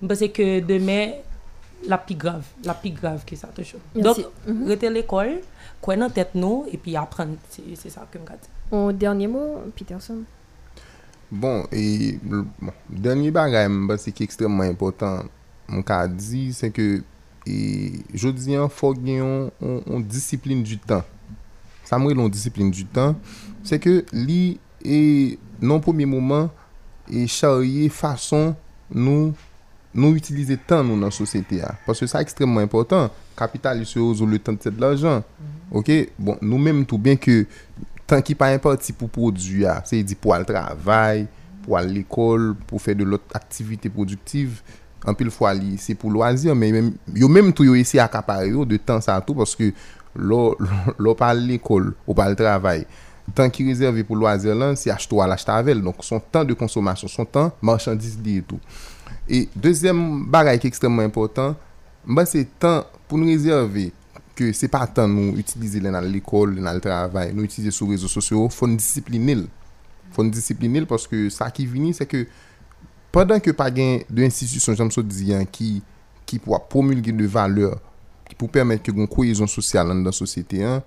mpase ke demen la pi grav, la pi grav ki sa te chou. Donk, mm -hmm. rete l'ekol, kwen nan tet nou, epi apren, se sa kem gade. Ou dernye mou, Peterson? Bon, e, bon, dernye bagay mpase ki ekstremman impotant, mka di, se ke e jodi an fò gen yon disipline du tan. Sa mwen yon disipline du non tan, se ke li e non pomi mouman e charye fason nou nou utilize tan nou nan sosyete a. Paske sa ekstremman important. Kapital yon se yo zo le tan tse de l'ajan. Mm-hmm. Ok? Bon, nou menm tou, ben ke tan ki pa importi pou produ a, se yi di pou al travay, pou al l'ekol, pou fè de lot aktivite produktiv, an pil fwa li se pou loazir, men yo menm tou yo ese akapare yo de tan sa tou, paske lo, lo, lo pal l'ekol, ou pal travay, tan ki rezerve pou loazir lan, se ach to al ach tavel, donk son tan de konsomasyon, son tan marchandise li etou. Et, et dezem bagay ki ekstremman important, mba se tan pou nou rezerve, ke se pa tan nou utilize lè nan l'ekol, lè nan l'travay, nou utilize sou rezo sosyo, fon disiplinil. Fon disiplinil, paske sa ki vini, se ke Pendan ke pa gen de institusyon jam so diyan ki, ki pou a promulge de valeur, ki pou permette ke goun kouyezon sosyal an dan sosyete an,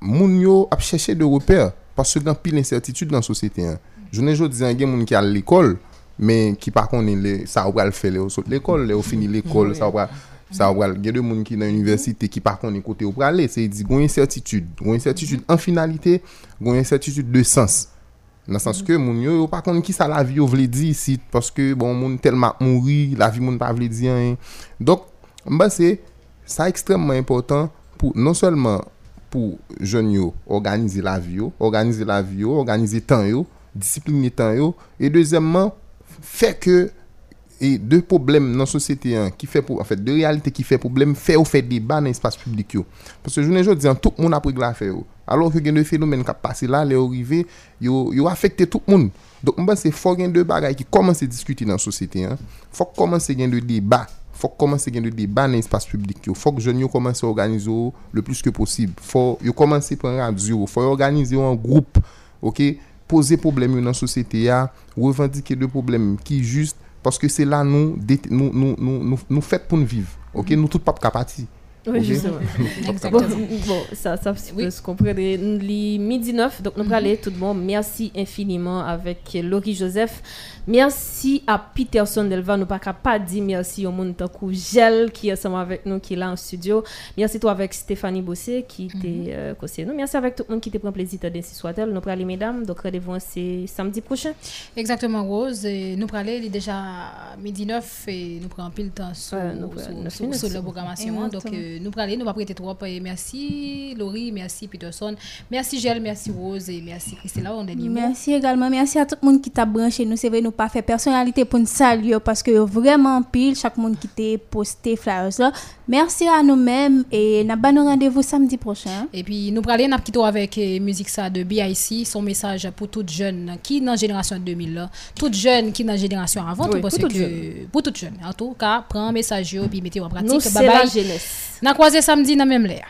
moun yo ap chèche de repèr, pasè gen pil incertitude nan sosyete an. Jounen jo diyan gen moun ki al l'ekol, men ki pa konen le, sa ou pral fè le ou sot l'ekol, le ou fini l'ekol, sa ou pral... Sa wale, gen de moun ki nan universite ki par kon ekote ou prale, se yi di goun incertitude. Goun incertitude an finalite, goun incertitude de sens. Nan sens ke moun yo, yo pa kon ki sa la vi yo vle di isit, paske bon moun telman mouri, la vi moun pa vle di an. Dok, mba se, sa ekstremman important pou, non selman pou jen yo, organize la vi yo, organize la vi yo, organize tan yo, disipline tan yo, e dezemman, fe ke, e de problem nan sosyete an, ki fe pou, an fet, de realite ki fe problem, fe ou fe deba nan espas publik yo. Paske jounen jo diyan, tout moun apre gla fe yo. alor ke gen de fenomen kap pase la, le orive, yo, yo afekte tout moun. Dok mwen se fò gen de bagay ki komanse diskuti nan sosete, fòk komanse gen de debat, fòk komanse gen de debat nan espas publik yo, fòk jen yo komanse organizo le plus ke posib, fòk yo komanse pren radyo, fòk yo organize yo an group, ok, mm-hmm. pose problem yo nan sosete ya, revandike de problem ki just, paske se la nou, nou, nou, nou fèt pou nou viv, ok, nou tout pap kapati. Oui, justement. Exactement. Bon, ça, ça oui. se comprendre. Midi 9, donc nous allons aller tout le monde. Merci infiniment avec Laurie Joseph. Merci à Peterson Delva. Nous pas pas dire merci au monde coup Gel qui est ensemble avec nous, qui est là en studio. Merci toi avec Stéphanie Bossé qui était mm -hmm. nous. Merci avec tout le monde qui te prend plaisir ainsi soit-elle. Nous allons mesdames. Donc rendez-vous c'est samedi prochain. Exactement, Rose. Et nous allons aller déjà midi 9 et nous prenons pile temps sur, sur, sur, la programmation. Donc euh, nous aller, nous va prêter trop. Merci Laurie, merci Peterson, merci Gel, merci Rose et merci Christella. On merci également. Merci à tout le monde qui t'a branché. Nous, c'est vrai, nous pas fait personnalité pour nous saluer parce que vraiment pile chaque monde qui t'a posté flyers là. Merci à nous-mêmes et nous avons rendez-vous samedi prochain. Et puis nous parler n'a avec musique ça de BIC, son message pour toutes jeunes qui dans la génération 2000 là, toutes jeunes qui dans la génération avant oui, parce que pour toutes jeunes en tout cas, prends un message et puis mettez en pratique. Nous c'est la jeunesse. Nan kwaze samdi nan menm le a.